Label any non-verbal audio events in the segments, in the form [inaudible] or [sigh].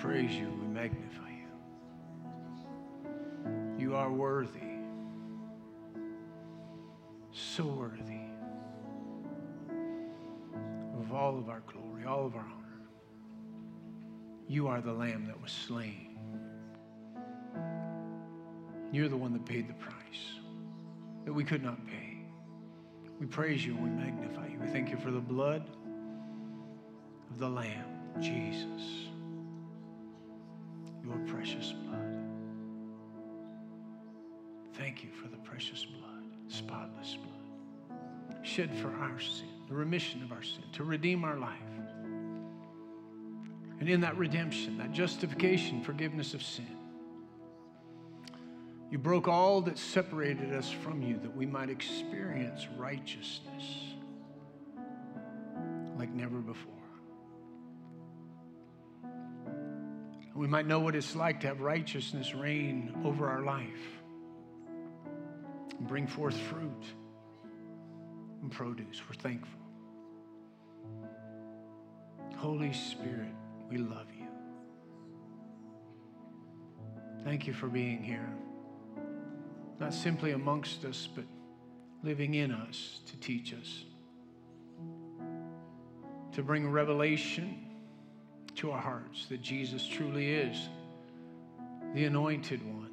praise you. We magnify you. You are worthy. So worthy of all of our glory, all of our honor. You are the Lamb that was slain. You're the one that paid the price that we could not pay. We praise you and we magnify you. We thank you for the blood of the Lamb, Jesus, your precious blood. Thank you for the precious blood, spotless blood, shed for our sin, the remission of our sin, to redeem our life. And in that redemption, that justification, forgiveness of sin, you broke all that separated us from you that we might experience righteousness like never before. We might know what it's like to have righteousness reign over our life and bring forth fruit and produce. We're thankful. Holy Spirit, we love you. Thank you for being here not simply amongst us, but living in us to teach us, to bring revelation to our hearts that Jesus truly is the anointed one,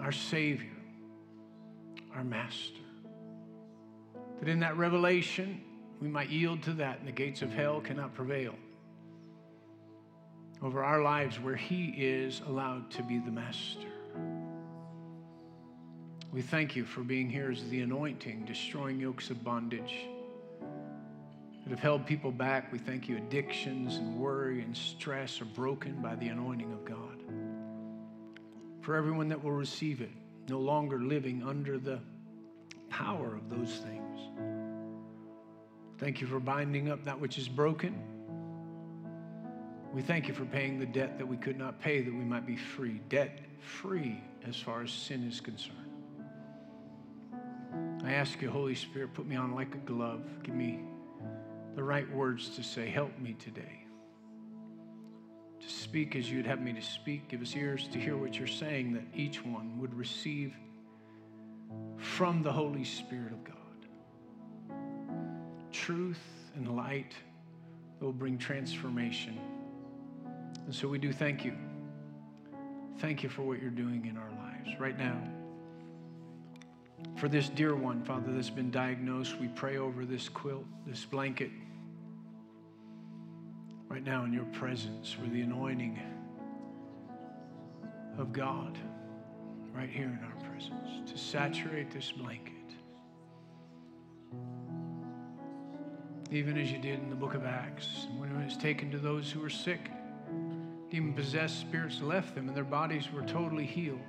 our Savior, our Master. That in that revelation, we might yield to that, and the gates of hell cannot prevail over our lives where He is allowed to be the Master. We thank you for being here as the anointing, destroying yokes of bondage that have held people back. We thank you, addictions and worry and stress are broken by the anointing of God. For everyone that will receive it, no longer living under the power of those things. Thank you for binding up that which is broken. We thank you for paying the debt that we could not pay that we might be free, debt free as far as sin is concerned. I ask you, Holy Spirit, put me on like a glove. Give me the right words to say. Help me today. To speak as you'd have me to speak. Give us ears to hear what you're saying, that each one would receive from the Holy Spirit of God truth and light that will bring transformation. And so we do thank you. Thank you for what you're doing in our lives right now. For this dear one, Father, that's been diagnosed, we pray over this quilt, this blanket, right now in your presence, with the anointing of God, right here in our presence, to saturate this blanket. Even as you did in the book of Acts, when it was taken to those who were sick, demon possessed spirits left them and their bodies were totally healed.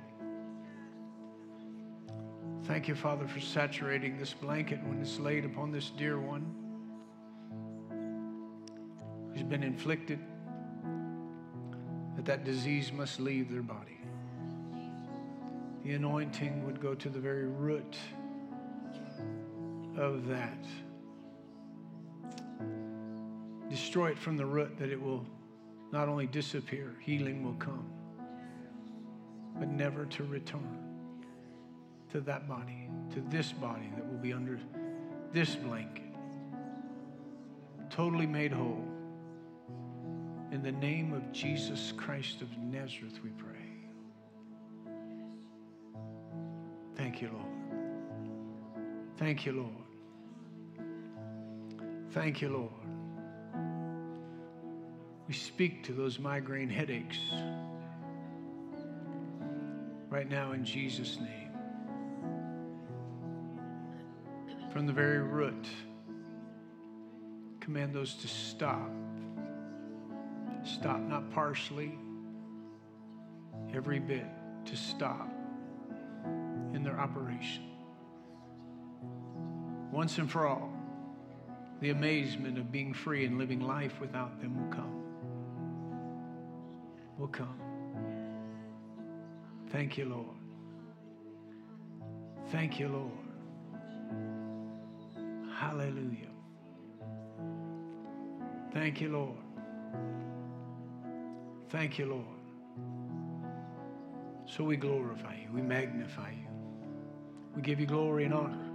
Thank you, Father, for saturating this blanket when it's laid upon this dear one who's been inflicted, that that disease must leave their body. The anointing would go to the very root of that. Destroy it from the root that it will not only disappear, healing will come, but never to return to that body, to this body that will be under this blanket. Totally made whole. In the name of Jesus Christ of Nazareth, we pray. Thank you, Lord. Thank you, Lord. Thank you, Lord. We speak to those migraine headaches right now in Jesus' name. from the very root. Command those to stop. Stop, not partially, every bit, to stop in their operation. Once and for all, the amazement of being free and living life without them will come. Will come. Thank you, Lord. Thank you, Lord. Hallelujah. Thank you, Lord. Thank you, Lord. So we glorify you, we magnify you, we give you glory and honor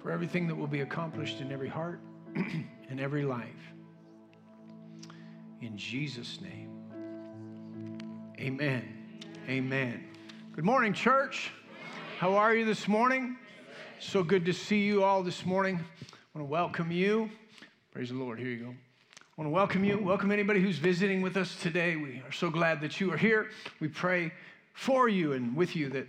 for everything that will be accomplished in every heart [clears throat] and every life. In Jesus' name, amen. Amen. Good morning, church. How are you this morning? So good to see you all this morning. I want to welcome you. Praise the Lord. Here you go. I want to welcome you. Welcome anybody who's visiting with us today. We are so glad that you are here. We pray for you and with you that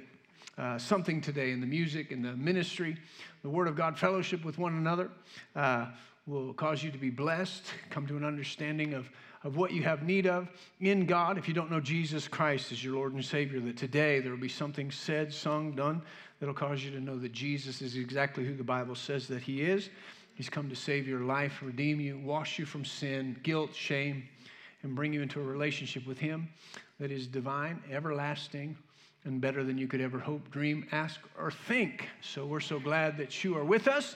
uh, something today in the music, in the ministry, the Word of God fellowship with one another uh, will cause you to be blessed, come to an understanding of, of what you have need of in God. If you don't know Jesus Christ as your Lord and Savior, that today there will be something said, sung, done that'll cause you to know that Jesus is exactly who the Bible says that He is. He's come to save your life, redeem you, wash you from sin, guilt, shame, and bring you into a relationship with Him that is divine, everlasting, and better than you could ever hope, dream, ask, or think. So we're so glad that you are with us.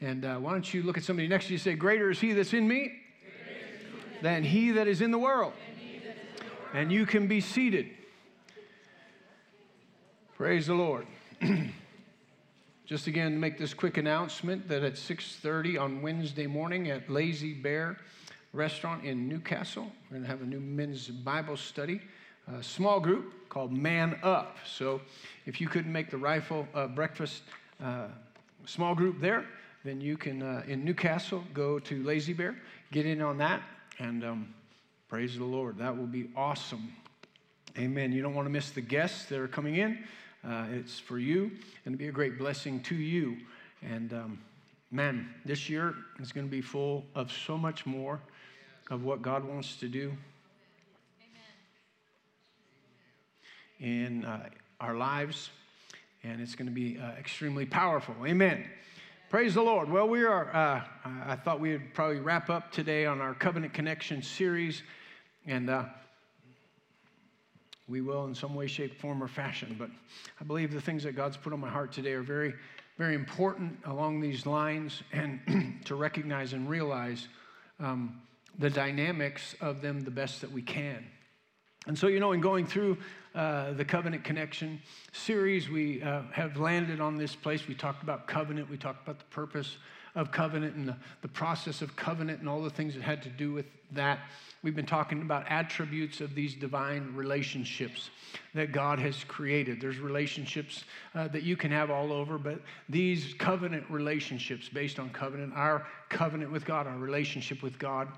And uh, why don't you look at somebody next to you and say, Greater is He that's in me than He that is in the world. And you can be seated. Praise the Lord. [clears throat] Just again, to make this quick announcement that at 6:30 on Wednesday morning at Lazy Bear Restaurant in Newcastle, we're going to have a new men's Bible study, a small group called Man Up. So, if you couldn't make the rifle uh, breakfast uh, small group there, then you can uh, in Newcastle go to Lazy Bear, get in on that, and um, praise the Lord. That will be awesome. Amen. You don't want to miss the guests that are coming in. Uh, it's for you and to be a great blessing to you. And um, man, this year is going to be full of so much more of what God wants to do in uh, our lives. And it's going to be uh, extremely powerful. Amen. Praise the Lord. Well, we are, uh, I thought we would probably wrap up today on our Covenant Connection series. And uh, we will in some way, shape, form, or fashion. But I believe the things that God's put on my heart today are very, very important along these lines and [clears throat] to recognize and realize um, the dynamics of them the best that we can. And so, you know, in going through uh, the Covenant Connection series, we uh, have landed on this place. We talked about covenant, we talked about the purpose of covenant and the, the process of covenant and all the things that had to do with that. We've been talking about attributes of these divine relationships that God has created. There's relationships uh, that you can have all over, but these covenant relationships based on covenant, our covenant with God, our relationship with God,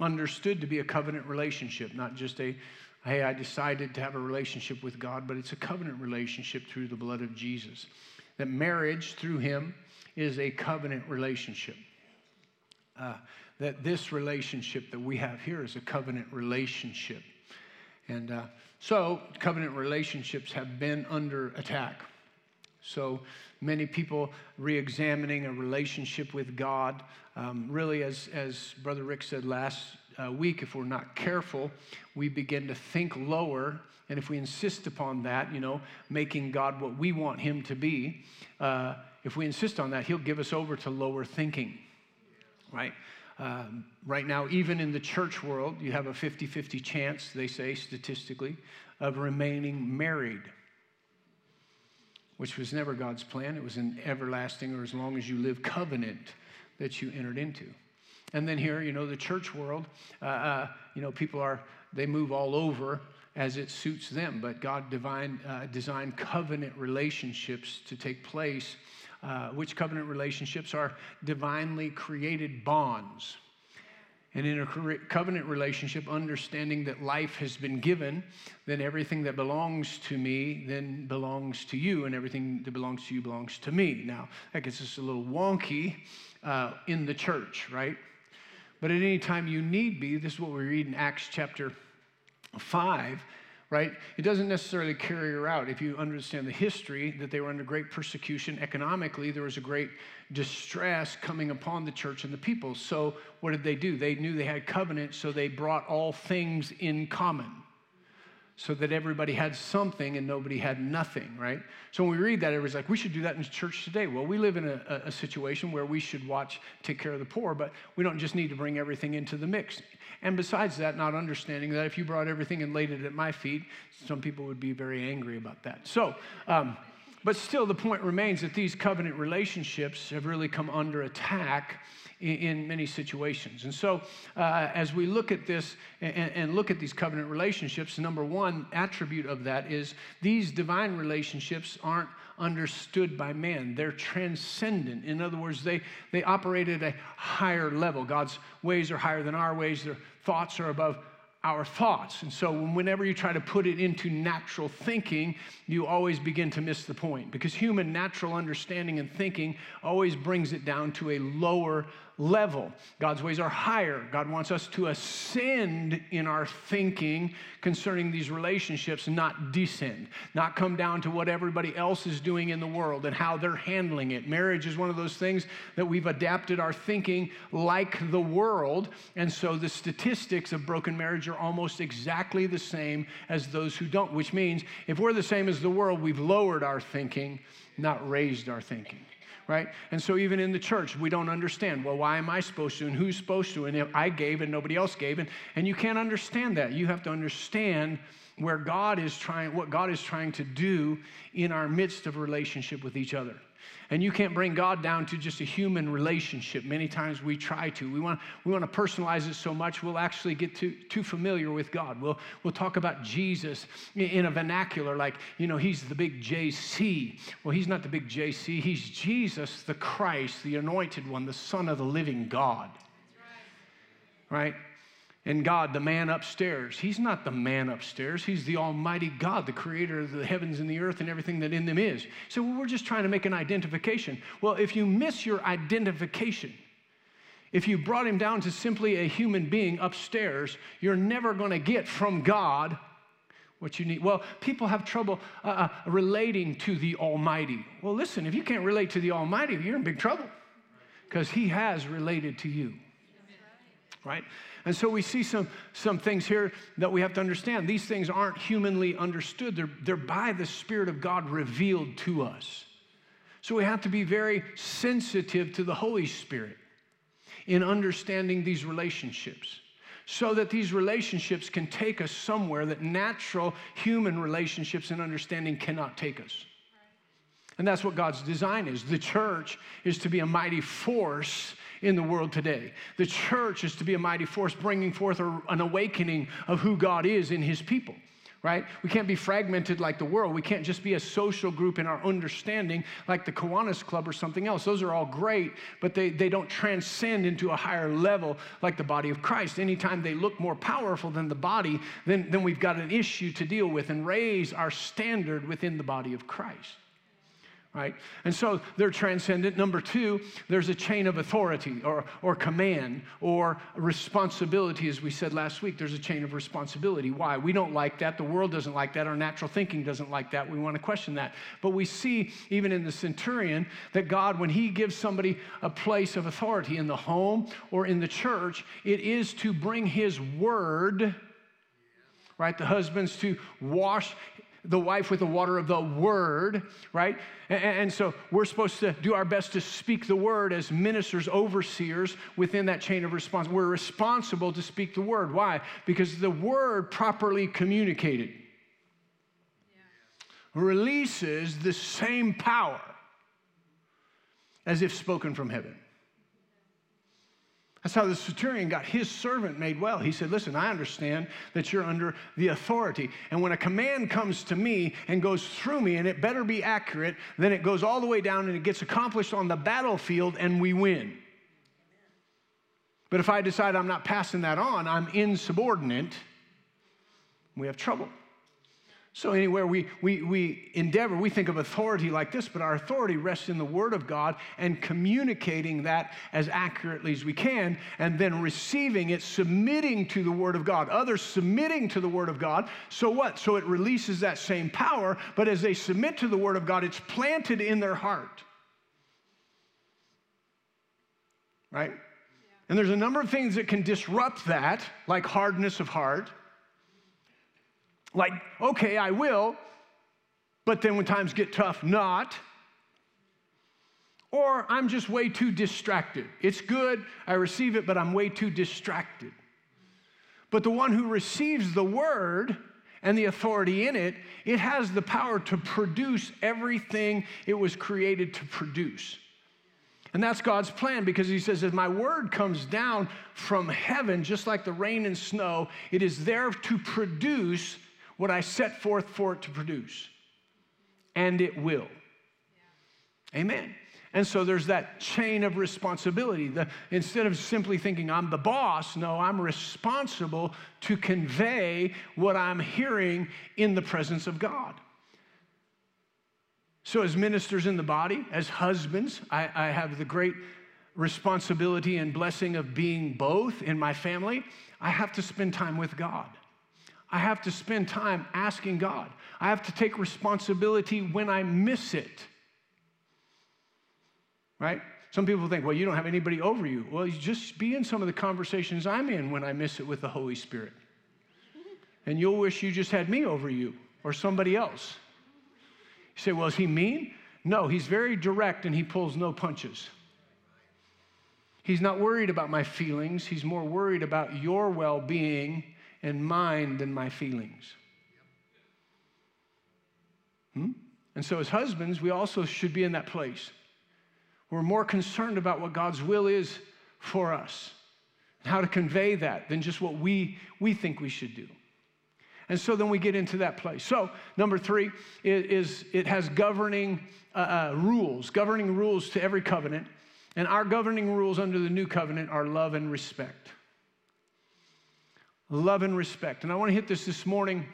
understood to be a covenant relationship, not just a hey, I decided to have a relationship with God, but it's a covenant relationship through the blood of Jesus. That marriage through Him is a covenant relationship. Uh, that this relationship that we have here is a covenant relationship. And uh, so, covenant relationships have been under attack. So, many people re examining a relationship with God. Um, really, as, as Brother Rick said last uh, week, if we're not careful, we begin to think lower. And if we insist upon that, you know, making God what we want Him to be, uh, if we insist on that, He'll give us over to lower thinking, right? Um, right now, even in the church world, you have a 50 50 chance, they say statistically, of remaining married, which was never God's plan. It was an everlasting or as long as you live covenant that you entered into. And then here, you know, the church world, uh, uh, you know, people are, they move all over as it suits them, but God divine, uh, designed covenant relationships to take place uh, which covenant relationships are divinely created bonds. And in a covenant relationship, understanding that life has been given, then everything that belongs to me then belongs to you, and everything that belongs to you belongs to me. Now, that gets us a little wonky uh, in the church, right? But at any time you need be, this is what we read in Acts chapter 5 right? It doesn't necessarily carry her out. If you understand the history, that they were under great persecution economically, there was a great distress coming upon the church and the people. So, what did they do? They knew they had covenant, so they brought all things in common. so that everybody had something and nobody had nothing, right? So when we read that, everybody's like, we should do that in church today. Well, we live in a, a, situation where we should watch, take care of the poor, but we don't just need to bring everything into the mix. And besides that, not understanding that if you brought everything and laid it at my feet, some people would be very angry about that. So, um, but still, the point remains that these covenant relationships have really come under attack in, in many situations. And so, uh, as we look at this and, and look at these covenant relationships, the number one attribute of that is these divine relationships aren't understood by man. They're transcendent. In other words, they, they operate at a higher level. God's ways are higher than our ways, their thoughts are above our thoughts. And so, whenever you try to put it into natural thinking, you always begin to miss the point because human natural understanding and thinking always brings it down to a lower level. God's ways are higher. God wants us to ascend in our thinking concerning these relationships, not descend, not come down to what everybody else is doing in the world and how they're handling it. Marriage is one of those things that we've adapted our thinking like the world. And so the statistics of broken marriage are almost exactly the same as those who don't, which means if we're the same as the world, we've lowered our thinking, not raised our thinking right? And so even in the church, we don't understand, well, why am I supposed to and who's supposed to? And if I gave and nobody else gave, and, and you can't understand that. You have to understand where God is trying, what God is trying to do in our midst of relationship with each other. And you can't bring God down to just a human relationship. Many times we try to. We want, we want to personalize it so much we'll actually get too, too familiar with God. We'll, we'll talk about Jesus in a vernacular like, you know, he's the big JC. Well, he's not the big JC. He's Jesus, the Christ, the anointed one, the Son of the living God. Right. right? And God, the man upstairs, he's not the man upstairs. He's the Almighty God, the creator of the heavens and the earth and everything that in them is. So we're just trying to make an identification. Well, if you miss your identification, if you brought him down to simply a human being upstairs, you're never going to get from God what you need. Well, people have trouble uh, uh, relating to the Almighty. Well, listen, if you can't relate to the Almighty, you're in big trouble because he has related to you. Right? And so we see some, some things here that we have to understand. These things aren't humanly understood, they're, they're by the Spirit of God revealed to us. So we have to be very sensitive to the Holy Spirit in understanding these relationships so that these relationships can take us somewhere that natural human relationships and understanding cannot take us. And that's what God's design is. The church is to be a mighty force in the world today. The church is to be a mighty force, bringing forth a, an awakening of who God is in his people right? We can't be fragmented like the world. We can't just be a social group in our understanding like the Kiwanis Club or something else. Those are all great, but they, they don't transcend into a higher level like the body of Christ. Anytime they look more powerful than the body, then, then we've got an issue to deal with and raise our standard within the body of Christ right? And so they're transcendent. Number two, there's a chain of authority or, or command or responsibility, as we said last week. There's a chain of responsibility. Why? We don't like that. The world doesn't like that. Our natural thinking doesn't like that. We want to question that. But we see, even in the centurion, that God, when He gives somebody a place of authority in the home or in the church, it is to bring His word right? The husbands to wash the wife with the water of the word, right? And, and, so we're supposed to do our best to speak the word as ministers, overseers within that chain of response. We're responsible to speak the word. Why? Because the word properly communicated releases the same power as if spoken from heaven. That's how the centurion got his servant made well. He said, Listen, I understand that you're under the authority. And when a command comes to me and goes through me, and it better be accurate, then it goes all the way down and it gets accomplished on the battlefield and we win. But if I decide I'm not passing that on, I'm insubordinate, we have trouble. So, anywhere we, we, we endeavor, we think of authority like this, but our authority rests in the Word of God and communicating that as accurately as we can, and then receiving it, submitting to the Word of God. Others submitting to the Word of God. So, what? So, it releases that same power, but as they submit to the Word of God, it's planted in their heart. Right? And there's a number of things that can disrupt that, like hardness of heart Like, okay, I will, but then when times get tough, not. Or I'm just way too distracted. It's good, I receive it, but I'm way too distracted. But the one who receives the word and the authority in it, it has the power to produce everything it was created to produce. And that's God's plan because He says, as my word comes down from heaven, just like the rain and snow, it is there to produce what I set forth for it to produce. And it will. Yeah. Amen. And so there's that chain of responsibility. The, instead of simply thinking I'm the boss, no, I'm responsible to convey what I'm hearing in the presence of God. So, as ministers in the body, as husbands, I, I have the great responsibility and blessing of being both in my family. I have to spend time with God. I have to spend time asking God. I have to take responsibility when I miss it. Right? Some people think, well, you don't have anybody over you. Well, you just be in some of the conversations I'm in when I miss it with the Holy Spirit. And you'll wish you just had me over you or somebody else. You say, well, is he mean? No, he's very direct and he pulls no punches. He's not worried about my feelings, he's more worried about your well being and mine than my feelings. Hmm? And so, as husbands, we also should be in that place. We're more concerned about what God's will is for us and how to convey that than just what we, we think we should do. And so then we get into that place. So, number three is, is it has governing uh, uh, rules, governing rules to every covenant. And our governing rules under the new covenant are love and respect. Love and respect. And I want to hit this this morning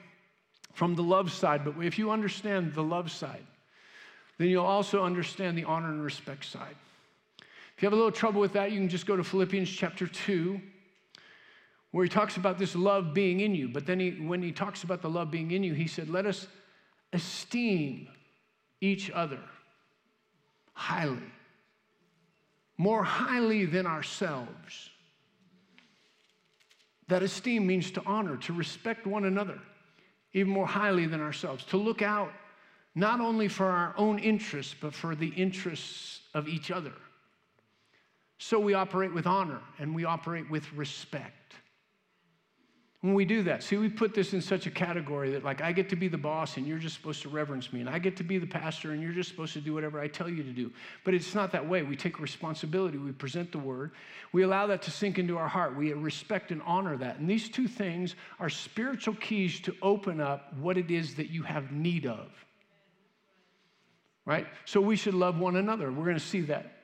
from the love side, but if you understand the love side, then you'll also understand the honor and respect side. If you have a little trouble with that, you can just go to Philippians chapter 2 where he talks about this love being in you. But then he, when he talks about the love being in you, he said, Let us esteem each other highly, more highly than ourselves. That esteem means to honor, to respect one another, even more highly than ourselves, to look out not only for our own interests, but for the interests of each other. So we operate with honor and we operate with respect when we do that. See, we put this in such a category that, like, I get to be the boss and you're just supposed to reverence me, and I get to be the pastor and you're just supposed to do whatever I tell you to do. But it's not that way. We take responsibility, we present the word, we allow that to sink into our heart, we respect and honor that. And these two things are spiritual keys to open up what it is that you have need of. Right? So we should love one another. We're going to see that.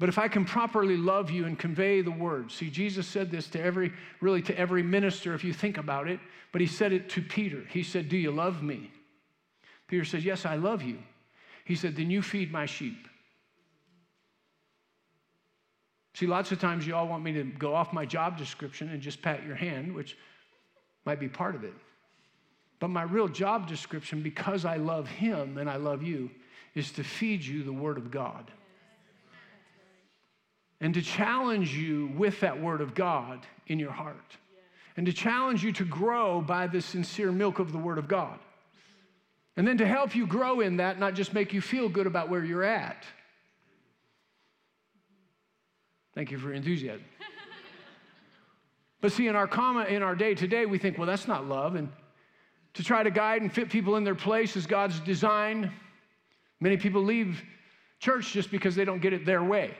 But if I can properly love you and convey the word, see, Jesus said this to every, really to every minister if you think about it, but he said it to Peter. He said, Do you love me? Peter says, Yes, I love you. He said, Then you feed my sheep. See, lots of times you all want me to go off my job description and just pat your hand, which might be part of it. But my real job description, because I love him and I love you, is to feed you the word of God and to challenge you with that word of God in your heart, and to challenge you to grow by the sincere milk of the word of God. And then to help you grow in that, not just make you feel good about where you're at. Thank you for your enthusiasm. but see, in our comma, in our day today, we think, well, that's not love. And to try to guide and fit people in their place is God's design, many people leave church just because they don't get it their way.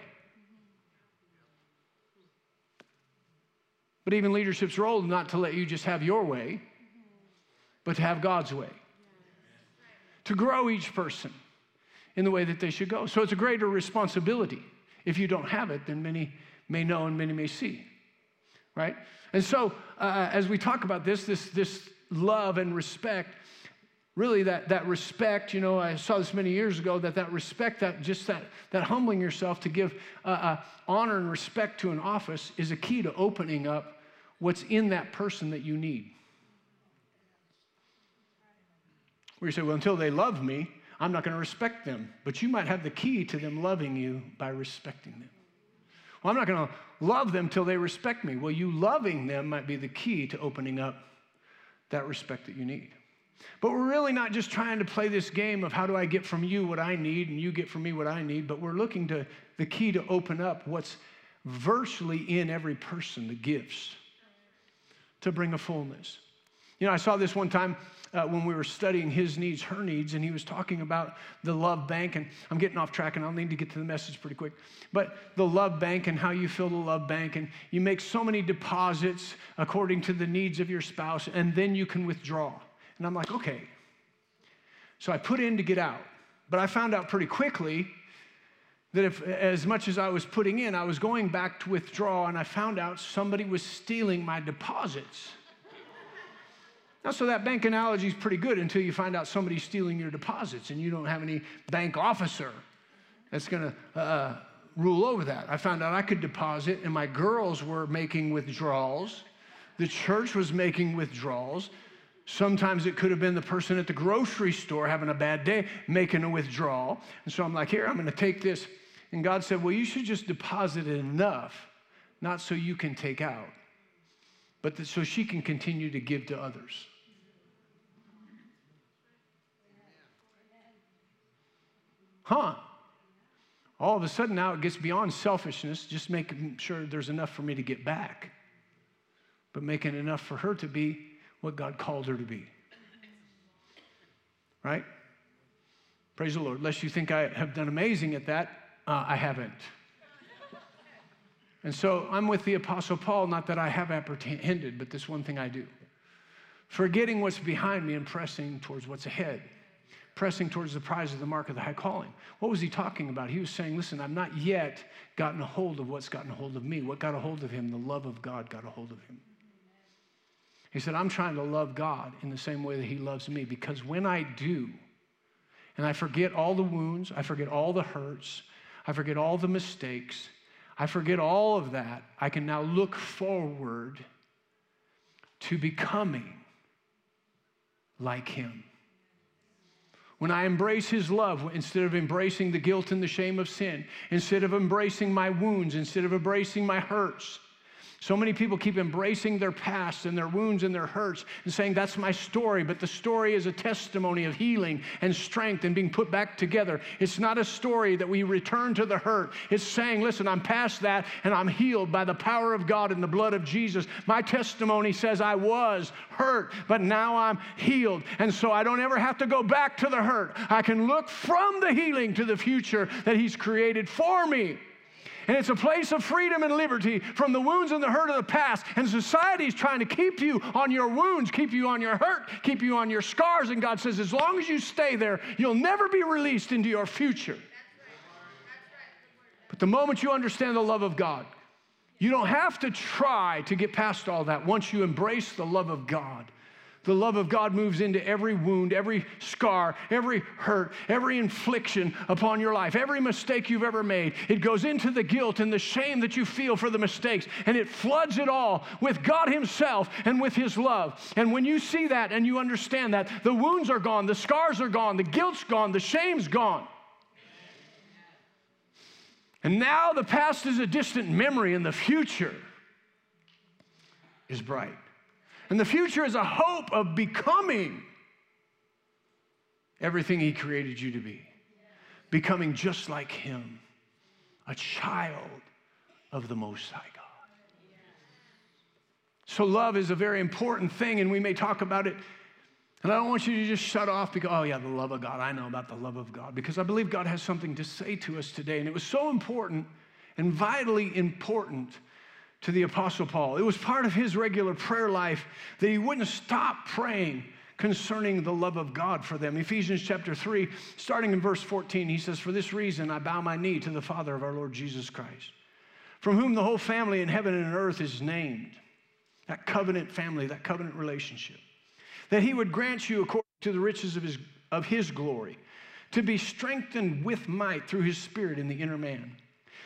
But even leadership's role is not to let you just have your way, but to have God's way. To grow each person in the way that they should go. So it's a greater responsibility. If you don't have it, then many may know and many may see. Right? And so uh, as we talk about this, this, this love and respect, really that, that respect, you know, I saw this many years ago, that that respect, that just that, that humbling yourself to give uh, uh, honor and respect to an office is a key to opening up what's in that person that you need. Where you say, well, until they love me, I'm not going to respect them. But you might have the key to them loving you by respecting them. Well, I'm not going to love them till they respect me. Well, you loving them might be the key to opening up that respect that you need. But we're really not just trying to play this game of how do I get from you what I need and you get from me what I need, but we're looking to the key to open up what's virtually in every person, the gifts, to bring a fullness. You know, I saw this one time uh, when we were studying his needs, her needs, and he was talking about the love bank. And I'm getting off track, and I'll need to get to the message pretty quick. But the love bank and how you fill the love bank, and you make so many deposits according to the needs of your spouse, and then you can withdraw. And I'm like, okay. So I put in to get out, but I found out pretty quickly that if as much as I was putting in, I was going back to withdraw, and I found out somebody was stealing my deposits. Now, so that bank analogy is pretty good until you find out somebody's stealing your deposits and you don't have any bank officer that's going to uh, rule over that. I found out I could deposit, and my girls were making withdrawals. The church was making withdrawals. Sometimes it could have been the person at the grocery store having a bad day making a withdrawal. And so I'm like, here, I'm going to take this. And God said, well, you should just deposit it enough, not so you can take out, but so she can continue to give to others. huh? All of a sudden now it gets beyond selfishness, just making sure there's enough for me to get back, but making enough for her to be what God called her to be. Right? Praise the Lord. Unless you think I have done amazing at that, uh, I haven't. And so I'm with the Apostle Paul, not that I have apprehended, but this one thing I do. Forgetting what's behind me and pressing towards what's ahead pressing towards the prize of the mark of the high calling. What was he talking about? He was saying, Listen, I've not yet gotten a hold of what's gotten a hold of me. What got a hold of him? The love of God got a hold of him. He said, I'm trying to love God in the same way that he loves me because when I do, and I forget all the wounds, I forget all the hurts, I forget all the mistakes, I forget all of that, I can now look forward to becoming like him. When I embrace His love, instead of embracing the guilt and the shame of sin, instead of embracing my wounds, instead of embracing my hurts, so many people keep embracing their past and their wounds and their hurts and saying, That's my story. But the story is a testimony of healing and strength and being put back together. It's not a story that we return to the hurt. It's saying, Listen, I'm past that and I'm healed by the power of God and the blood of Jesus. My testimony says I was hurt, but now I'm healed. And so I don't ever have to go back to the hurt. I can look from the healing to the future that He's created for me. And it's a place of freedom and liberty from the wounds and the hurt of the past. And society is trying to keep you on your wounds, keep you on your hurt, keep you on your scars. And God says, as long as you stay there, you'll never be released into your future. But the moment you understand the love of God, you don't have to try to get past all that once you embrace the love of God. The love of God moves into every wound, every scar, every hurt, every infliction upon your life, every mistake you've ever made. It goes into the guilt and the shame that you feel for the mistakes, and it floods it all with God Himself and with His love. And when you see that and you understand that, the wounds are gone, the scars are gone, the guilt's gone, the shame's gone. And now the past is a distant memory, and the future is bright. And the future is a hope of becoming everything He created you to be, becoming just like Him, a child of the Most High God. So, love is a very important thing, and we may talk about it. And I don't want you to just shut off because, oh, yeah, the love of God. I know about the love of God because I believe God has something to say to us today. And it was so important and vitally important to the Apostle Paul. It was part of his regular prayer life that he wouldn't stop praying concerning the love of God for them. Ephesians chapter 3, starting in verse 14, he says, For this reason I bow my knee to the Father of our Lord Jesus Christ, from whom the whole family in heaven and earth is named. That covenant family, that covenant relationship. That he would grant you according to the riches of his, of his glory, to be strengthened with might through his spirit in the inner man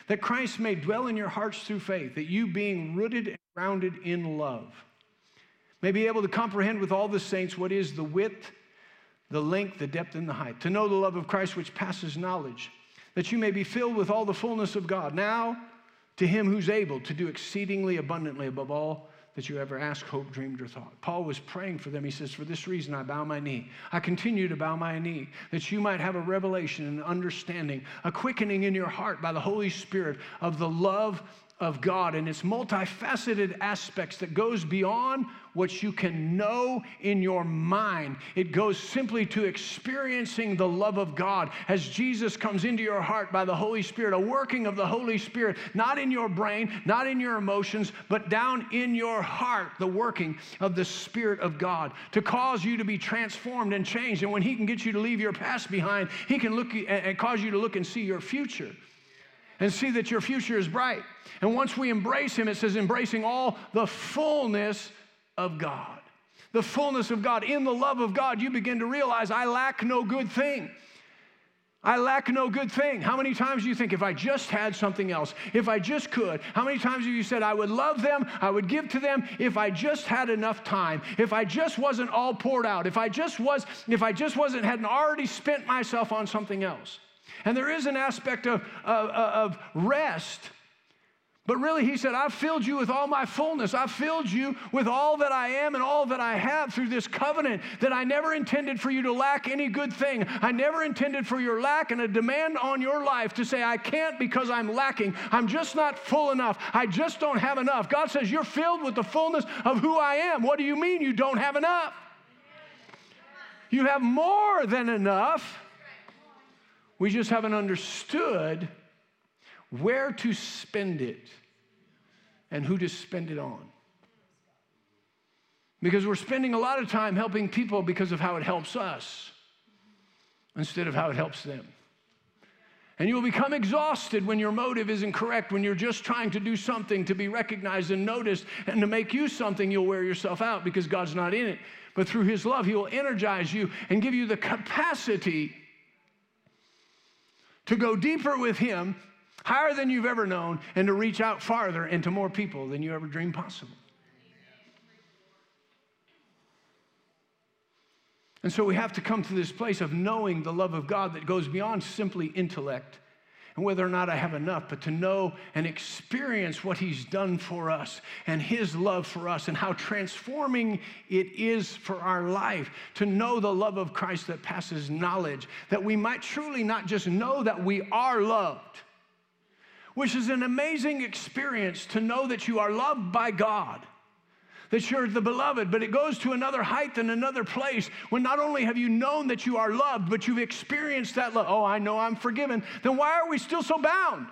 that Christ may dwell in your hearts through faith, that you, being rooted and grounded in love, may be able to comprehend with all the saints what is the width, the length, the depth, and the height, to know the love of Christ which passes knowledge, that you may be filled with all the fullness of God. Now, to him who's able to do exceedingly abundantly above all that you ever asked, hoped, dreamed, or thought. Paul was praying for them. He says, For this reason I bow my knee. I continue to bow my knee, that you might have a revelation and understanding, a quickening in your heart by the Holy Spirit of the love of God and its multifaceted aspects that goes beyond what you can know in your mind. It goes simply to experiencing the love of God as Jesus comes into your heart by the Holy Spirit, a working of the Holy Spirit, not in your brain, not in your emotions, but down in your heart, the working of the Spirit of God to cause you to be transformed and changed. And when He can get you to leave your past behind, He can look and cause you to look and see your future and see that your future is bright. And once we embrace Him, it says, embracing all the fullness of God. The fullness of God. In the love of God, you begin to realize I lack no good thing. I lack no good thing. How many times do you think if I just had something else, if I just could? How many times have you said, I would love them, I would give to them if I just had enough time, if I just wasn't all poured out, if I just was, if I just wasn't, hadn't already spent myself on something else? And there is an aspect of, of, of rest. But really, he said, I've filled you with all my fullness. I've filled you with all that I am and all that I have through this covenant that I never intended for you to lack any good thing. I never intended for your lack and a demand on your life to say, I can't because I'm lacking. I'm just not full enough. I just don't have enough. God says, You're filled with the fullness of who I am. What do you mean you don't have enough? You have more than enough. We just haven't understood where to spend it and who to spend it on. Because we're spending a lot of time helping people because of how it helps us instead of how it helps them. And you will become exhausted when your motive isn't correct, when you're just trying to do something to be recognized and noticed and to make you something, you'll wear yourself out because God's not in it. But through His love, He will energize you and give you the capacity to go deeper with Him, higher than you've ever known, and to reach out farther and to more people than you ever dreamed possible. And so we have to come to this place of knowing the love of God that goes beyond simply intellect and whether or not I have enough, but to know and experience what He's done for us and His love for us and how transforming it is for our life to know the love of Christ that passes knowledge, that we might truly not just know that we are loved, which is an amazing experience to know that you are loved by God that you're the beloved, but it goes to another height and another place when not only have you known that you are loved, but you've experienced that love. Oh, I know I'm forgiven. Then why are we still so bound?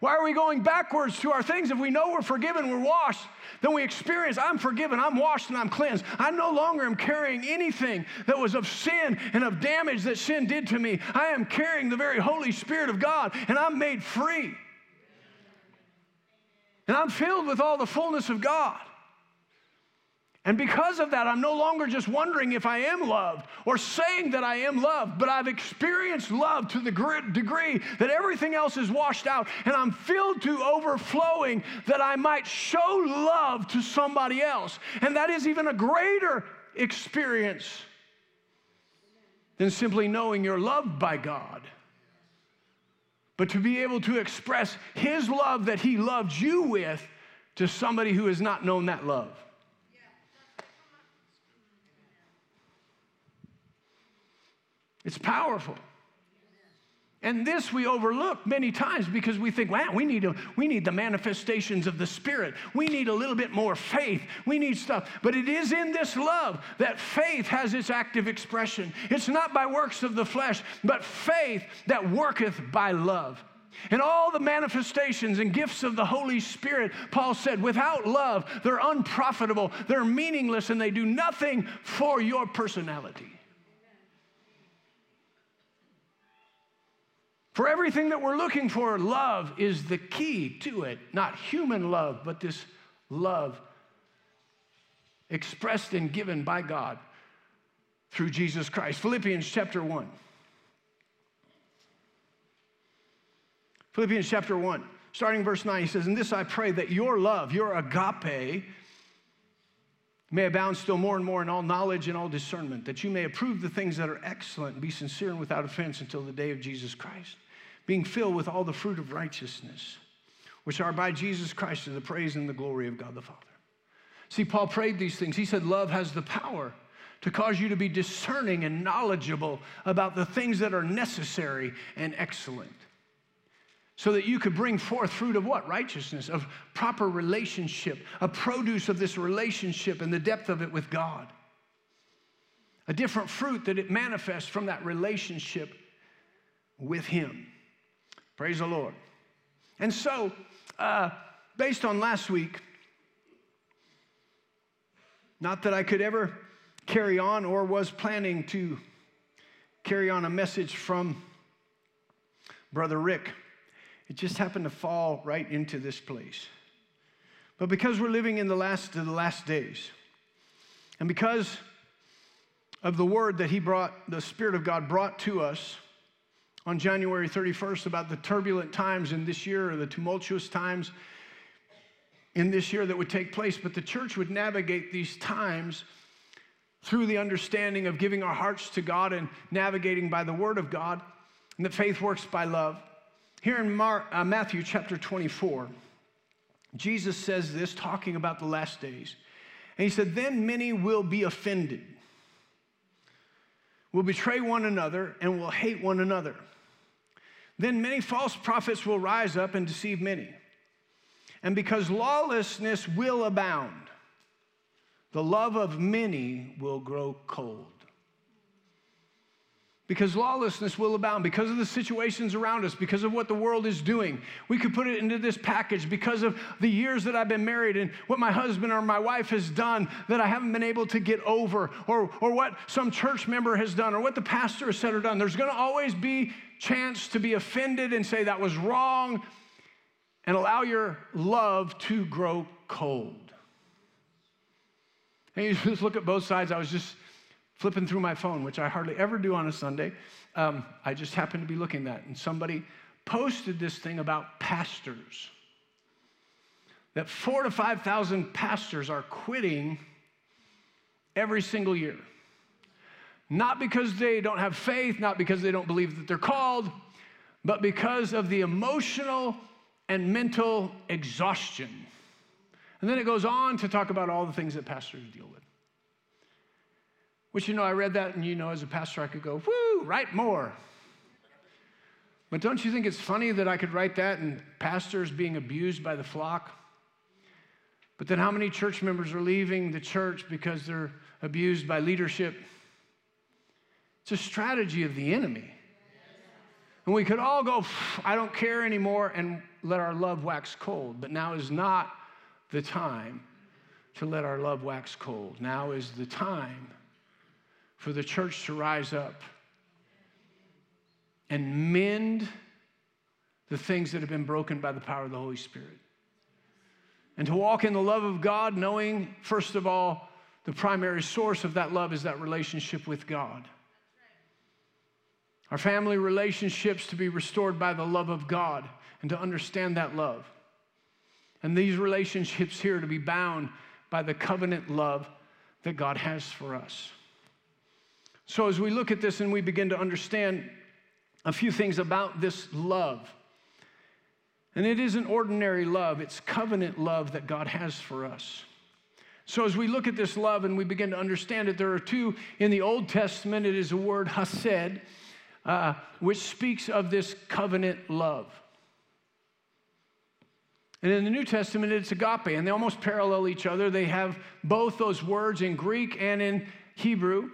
Why are we going backwards to our things if we know we're forgiven, we're washed? Then we experience, I'm forgiven, I'm washed, and I'm cleansed. I no longer am carrying anything that was of sin and of damage that sin did to me. I am carrying the very Holy Spirit of God, and I'm made free. And I'm filled with all the fullness of God. And because of that, I'm no longer just wondering if I am loved or saying that I am loved, but I've experienced love to the degree that everything else is washed out, and I'm filled to overflowing that I might show love to somebody else. And that is even a greater experience than simply knowing you're loved by God. But to be able to express His love that He loved you with to somebody who has not known that love. It's powerful. And this we overlook many times because we think, wow, we need, a, we need the manifestations of the Spirit. We need a little bit more faith. We need stuff. But it is in this love that faith has its active expression. It's not by works of the flesh, but faith that worketh by love. And all the manifestations and gifts of the Holy Spirit, Paul said, without love, they're unprofitable, they're meaningless, and they do nothing for your personality. For everything that we're looking for, love is the key to it. Not human love, but this love expressed and given by God through Jesus Christ. Philippians chapter 1. Philippians chapter 1, starting verse 9, he says, And this I pray that your love, your agape, may abound still more and more in all knowledge and all discernment, that you may approve the things that are excellent and be sincere and without offense until the day of Jesus Christ being filled with all the fruit of righteousness, which are by Jesus Christ to the praise and the glory of God the Father. See, Paul prayed these things. He said, Love has the power to cause you to be discerning and knowledgeable about the things that are necessary and excellent. So that you could bring forth fruit of what? Righteousness, of proper relationship, a produce of this relationship and the depth of it with God. A different fruit that it manifests from that relationship with Him. Praise the Lord. And so, uh, based on last week, not that I could ever carry on or was planning to carry on a message from Brother Rick. It just happened to fall right into this place. But because we're living in the last of the last days, and because of the word that he brought, the Spirit of God brought to us on January 31st about the turbulent times in this year or the tumultuous times in this year that would take place, but the church would navigate these times through the understanding of giving our hearts to God and navigating by the Word of God, and that faith works by love. Here in Mark, uh, Matthew chapter 24, Jesus says this, talking about the last days. And he said, Then many will be offended, will betray one another, and will hate one another. Then many false prophets will rise up and deceive many. And because lawlessness will abound, the love of many will grow cold. Because lawlessness will abound, because of the situations around us, because of what the world is doing. We could put it into this package because of the years that I've been married and what my husband or my wife has done that I haven't been able to get over, or, or what some church member has done, or what the pastor has said or done. There's gonna always be chance to be offended and say that was wrong and allow your love to grow cold. And you [laughs] just look at both sides. I was just flipping through my phone, which I hardly ever do on a Sunday. Um, I just happened to be looking at, and somebody posted this thing about pastors. That four to 5,000 pastors are quitting every single year. Not because they don't have faith, not because they don't believe that they're called, but because of the emotional and mental exhaustion. And then it goes on to talk about all the things that pastors deal with. Which, you know, I read that, and you know, as a pastor, I could go, whoo, write more. But don't you think it's funny that I could write that and pastors being abused by the flock? But then how many church members are leaving the church because they're abused by leadership? It's a strategy of the enemy. And we could all go, I don't care anymore, and let our love wax cold. But now is not the time to let our love wax cold. Now is the time for the church to rise up and mend the things that have been broken by the power of the Holy Spirit. And to walk in the love of God, knowing, first of all, the primary source of that love is that relationship with God. Our family relationships to be restored by the love of God and to understand that love. And these relationships here to be bound by the covenant love that God has for us. So, as we look at this and we begin to understand a few things about this love, and it isn't ordinary love, it's covenant love that God has for us. So, as we look at this love and we begin to understand it, there are two in the Old Testament. It is a word, hesed, uh, which speaks of this covenant love. And in the New Testament, it's agape, and they almost parallel each other. They have both those words in Greek and in Hebrew.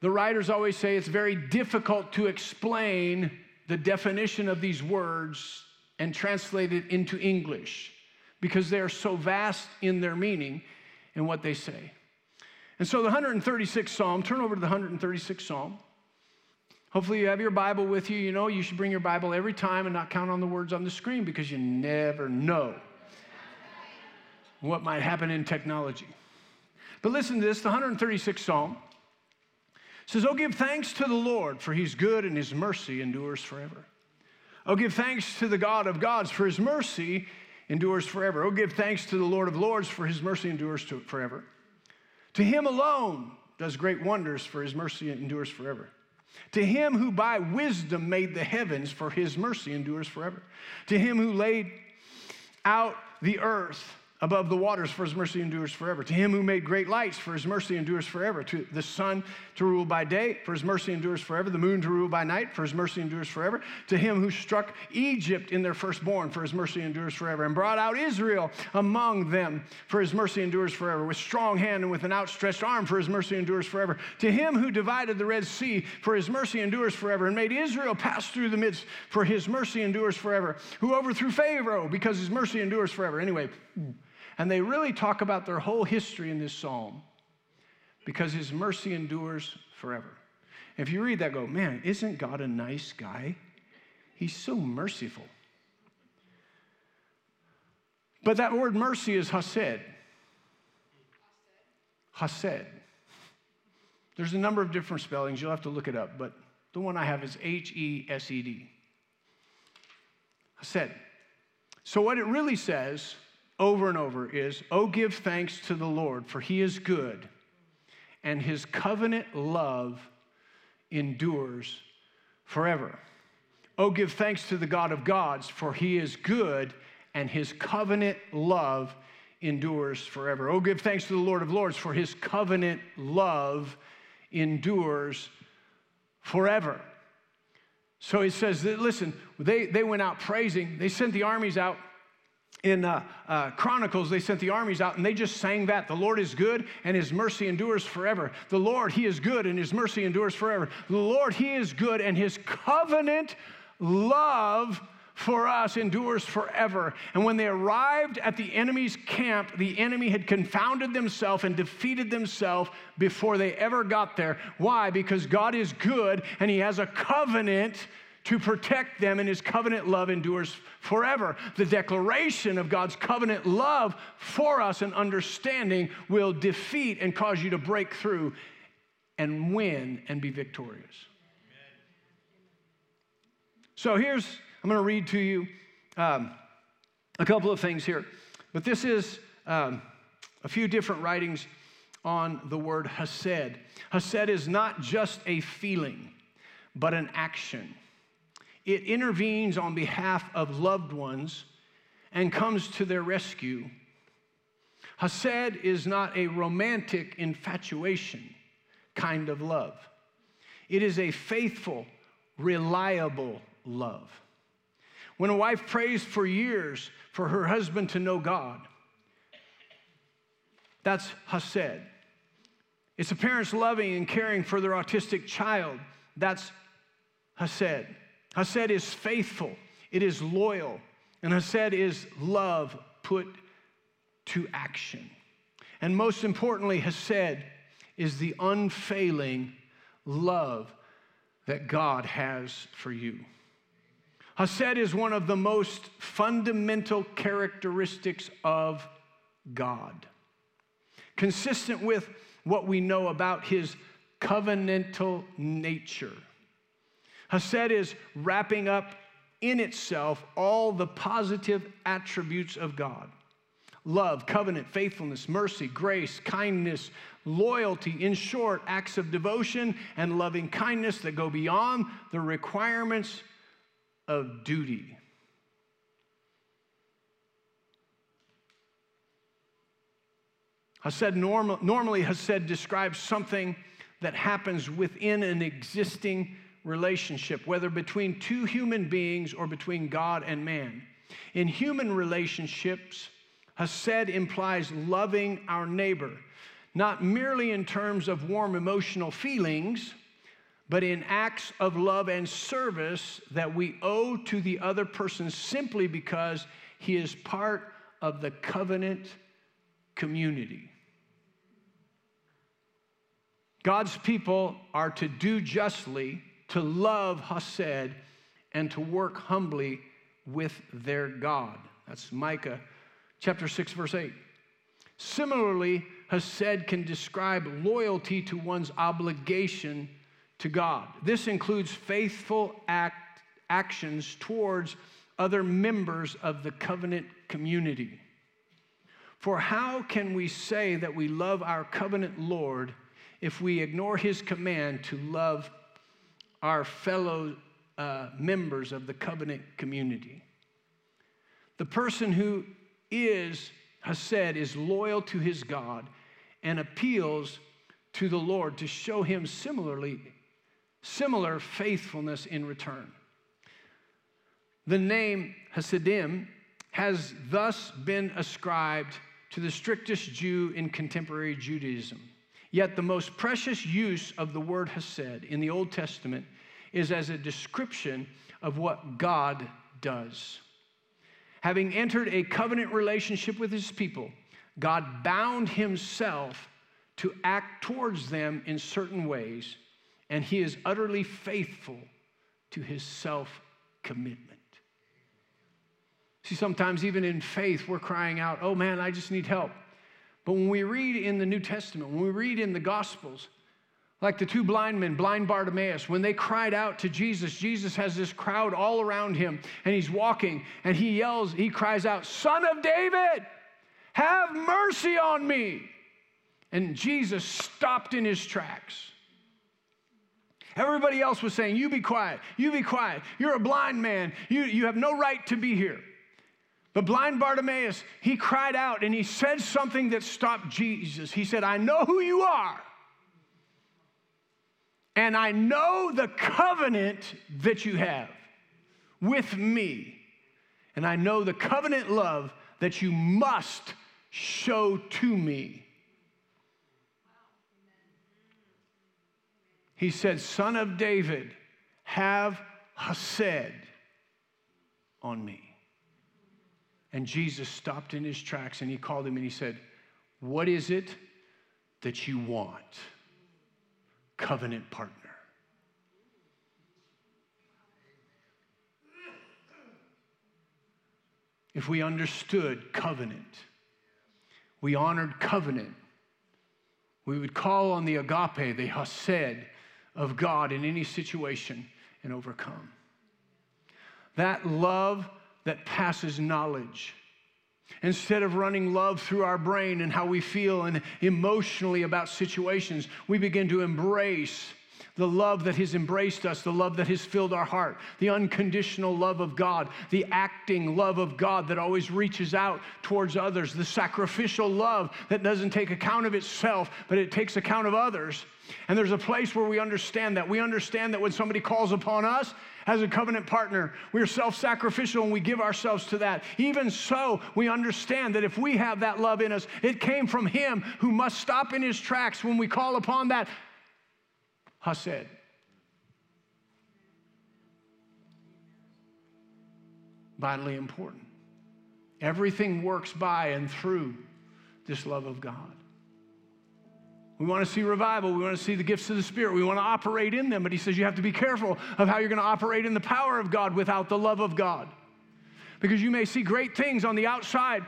The writers always say it's very difficult to explain the definition of these words and translate it into English because they are so vast in their meaning and what they say. And so the 136th Psalm, turn over to the 136th Psalm. Hopefully, you have your Bible with you. You know, you should bring your Bible every time and not count on the words on the screen because you never know what might happen in technology. But listen to this the 136th Psalm says, Oh, give thanks to the Lord, for he's good and his mercy endures forever. Oh, give thanks to the God of gods, for his mercy endures forever. Oh, give thanks to the Lord of lords, for his mercy endures forever. To him alone does great wonders, for his mercy endures forever. To him who by wisdom made the heavens, for his mercy endures forever. To him who laid out the earth above the waters, for his mercy endures forever. To him who made great lights, for his mercy endures forever. To the sun to rule by day, for his mercy endures forever. The moon to rule by night, for his mercy endures forever. To him who struck Egypt in their firstborn, for his mercy endures forever. And brought out Israel among them, for his mercy endures forever. With strong hand and with an outstretched arm, for his mercy endures forever. To him who divided the Red Sea, for his mercy endures forever. And made Israel pass through the midst, for his mercy endures forever. Who overthrew Pharaoh, because his mercy endures forever. Anyway, and they really talk about their whole history in this psalm because his mercy endures forever. If you read that, go, man, isn't God a nice guy? He's so merciful. But that word mercy is hased. Hased. There's a number of different spellings. You'll have to look it up, but the one I have is H E S E D. Hased. So, what it really says over and over is, Oh, give thanks to the Lord, for he is good, and his covenant love endures forever. Oh, give thanks to the God of gods, for he is good, and his covenant love endures forever. Oh, give thanks to the Lord of lords, for his covenant love endures forever. So he says, listen, they, they went out praising, they sent the armies out in uh, uh, Chronicles, they sent the armies out and they just sang that. The Lord is good and his mercy endures forever. The Lord, he is good and his mercy endures forever. The Lord, he is good and his covenant love for us endures forever. And when they arrived at the enemy's camp, the enemy had confounded themselves and defeated themselves before they ever got there. Why? Because God is good and he has a covenant to protect them, and his covenant love endures forever. The declaration of God's covenant love for us and understanding will defeat and cause you to break through and win and be victorious. So here's, I'm going to read to you um, a couple of things here. But this is um, a few different writings on the word Hased. Hased is not just a feeling, but an action. It intervenes on behalf of loved ones and comes to their rescue. Hased is not a romantic infatuation kind of love. It is a faithful, reliable love. When a wife prays for years for her husband to know God, that's Hased. It's a parent's loving and caring for their autistic child. That's Hased. Hased is faithful, it is loyal, and Hased is love put to action. And most importantly, Hased is the unfailing love that God has for you. Hased is one of the most fundamental characteristics of God, consistent with what we know about his covenantal nature. Hased is wrapping up in itself all the positive attributes of God love, covenant, faithfulness, mercy, grace, kindness, loyalty. In short, acts of devotion and loving kindness that go beyond the requirements of duty. Hased normal, normally Hased describes something that happens within an existing relationship, whether between two human beings or between God and man. In human relationships, Hased implies loving our neighbor, not merely in terms of warm emotional feelings, but in acts of love and service that we owe to the other person simply because he is part of the covenant community. God's people are to do justly to love Hased and to work humbly with their God. That's Micah chapter 6, verse 8. Similarly, Hased can describe loyalty to one's obligation to God. This includes faithful act, actions towards other members of the covenant community. For how can we say that we love our covenant Lord if we ignore his command to love our fellow uh, members of the covenant community. The person who is Hesed is loyal to his God and appeals to the Lord to show him similarly similar faithfulness in return. The name Hasidim has thus been ascribed to the strictest Jew in contemporary Judaism. Yet the most precious use of the word Hesed in the Old Testament is as a description of what God does. Having entered a covenant relationship with his people, God bound himself to act towards them in certain ways, and he is utterly faithful to his self commitment. See, sometimes even in faith, we're crying out, oh man, I just need help. But when we read in the New Testament, when we read in the Gospels, like the two blind men, blind Bartimaeus, when they cried out to Jesus, Jesus has this crowd all around him and he's walking and he yells, he cries out, Son of David, have mercy on me. And Jesus stopped in his tracks. Everybody else was saying, You be quiet, you be quiet. You're a blind man, you, you have no right to be here. But blind Bartimaeus, he cried out and he said something that stopped Jesus. He said, I know who you are. And I know the covenant that you have with me. And I know the covenant love that you must show to me. He said, Son of David, have Hesed on me. And Jesus stopped in his tracks and he called him and he said, What is it that you want? Covenant partner. If we understood covenant, we honored covenant, we would call on the agape, the hesed of God in any situation and overcome. That love that passes knowledge. Instead of running love through our brain and how we feel and emotionally about situations, we begin to embrace the love that has embraced us, the love that has filled our heart, the unconditional love of God, the acting love of God that always reaches out towards others, the sacrificial love that doesn't take account of itself, but it takes account of others. And there's a place where we understand that. We understand that when somebody calls upon us as a covenant partner, we are self sacrificial and we give ourselves to that. Even so, we understand that if we have that love in us, it came from Him who must stop in His tracks when we call upon that Hesed. Vitally important. Everything works by and through this love of God. We want to see revival. We want to see the gifts of the Spirit. We want to operate in them. But he says you have to be careful of how you're going to operate in the power of God without the love of God. Because you may see great things on the outside,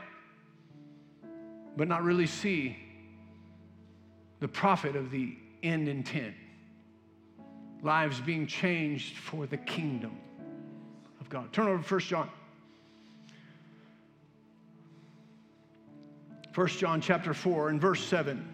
but not really see the profit of the end intent lives being changed for the kingdom of God. Turn over to 1 John. 1 John chapter 4 and verse 7.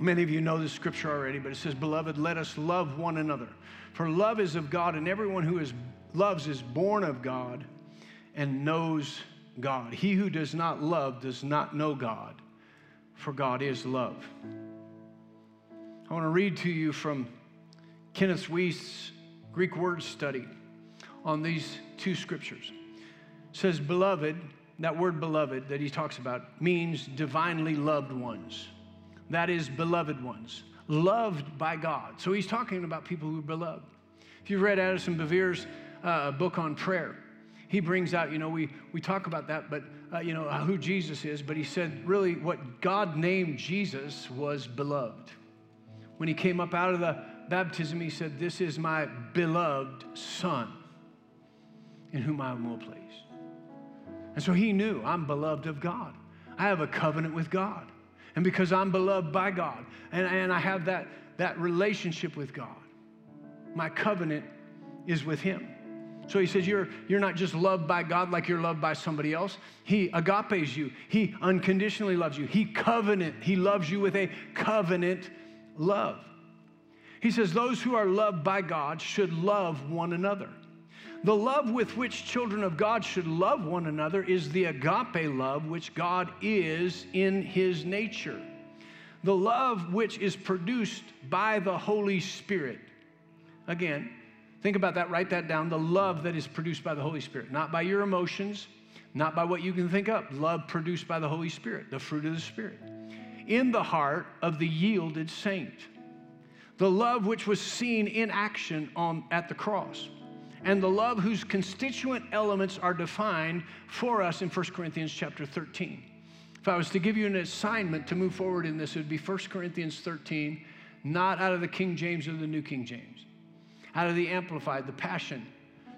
Many of you know this scripture already, but it says, Beloved, let us love one another. For love is of God, and everyone who is, loves is born of God and knows God. He who does not love does not know God, for God is love. I want to read to you from Kenneth Wuest's Greek word study on these two scriptures. It says, Beloved, that word beloved that he talks about means divinely loved ones. That is, beloved ones, loved by God. So he's talking about people who are beloved. If you've read Addison Bevere's uh, book on prayer, he brings out, you know, we, we talk about that, but, uh, you know, who Jesus is, but he said really what God named Jesus was beloved. When he came up out of the baptism, he said, This is my beloved Son in whom I am well pleased. And so he knew I'm beloved of God. I have a covenant with God. And because I'm beloved by God and, and I have that, that relationship with God, my covenant is with him. So he says, you're, you're not just loved by God like you're loved by somebody else. He agapes you. He unconditionally loves you. He covenant. He loves you with a covenant love. He says, Those who are loved by God should love one another. The love with which children of God should love one another is the agape love which God is in his nature. The love which is produced by the Holy Spirit. Again, think about that, write that down. The love that is produced by the Holy Spirit, not by your emotions, not by what you can think up. Love produced by the Holy Spirit, the fruit of the Spirit. In the heart of the yielded saint. The love which was seen in action on, at the cross and the love whose constituent elements are defined for us in 1 Corinthians chapter 13. If I was to give you an assignment to move forward in this, it would be 1 Corinthians 13, not out of the King James or the New King James, out of the Amplified, the Passion,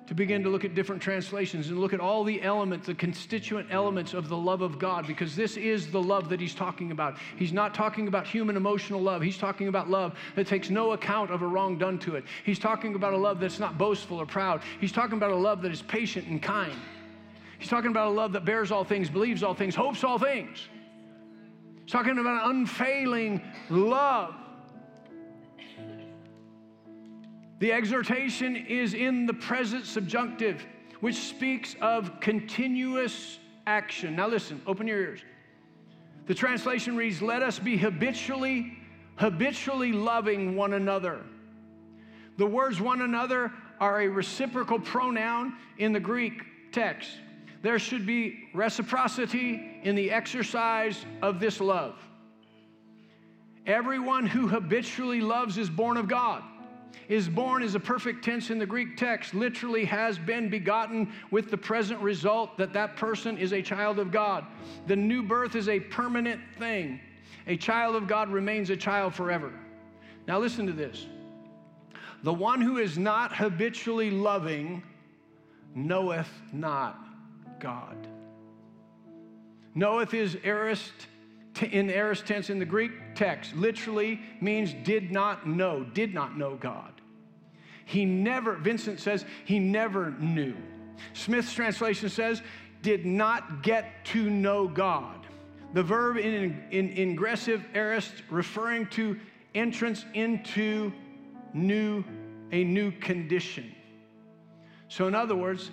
to begin to look at different translations and look at all the elements, the constituent elements of the love of God, because this is the love that he's talking about. He's not talking about human emotional love. He's talking about love that takes no account of a wrong done to it. He's talking about a love that's not boastful or proud. He's talking about a love that is patient and kind. He's talking about a love that bears all things, believes all things, hopes all things. He's talking about an unfailing love The exhortation is in the present subjunctive, which speaks of continuous action. Now, listen, open your ears. The translation reads, Let us be habitually, habitually loving one another. The words one another are a reciprocal pronoun in the Greek text. There should be reciprocity in the exercise of this love. Everyone who habitually loves is born of God is born is a perfect tense in the Greek text, literally has been begotten with the present result that that person is a child of God. The new birth is a permanent thing. A child of God remains a child forever. Now, listen to this. The one who is not habitually loving knoweth not God. Knoweth is aorist in aorist tense in the Greek text, literally means did not know, did not know God. He never, Vincent says, he never knew. Smith's translation says, did not get to know God. The verb in, in, in ingressive aorist referring to entrance into new, a new condition. So, in other words,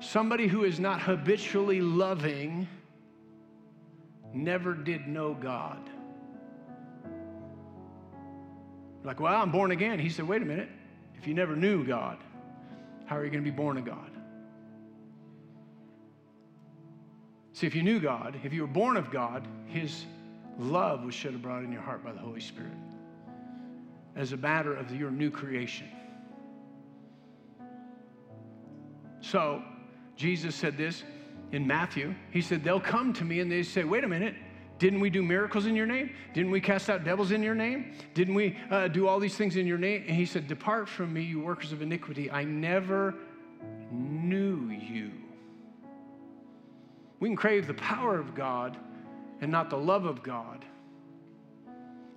somebody who is not habitually loving never did know God. Like, well, I'm born again. He said, wait a minute. If you never knew God, how are you going to be born of God? See, if you knew God, if you were born of God, His love was shed abroad in your heart by the Holy Spirit as a matter of your new creation. So, Jesus said this in Matthew. He said, They'll come to me and they say, Wait a minute, didn't we do miracles in your name? Didn't we cast out devils in your name? Didn't we uh, do all these things in your name? And he said, Depart from me, you workers of iniquity. I never knew you. We can crave the power of God and not the love of God.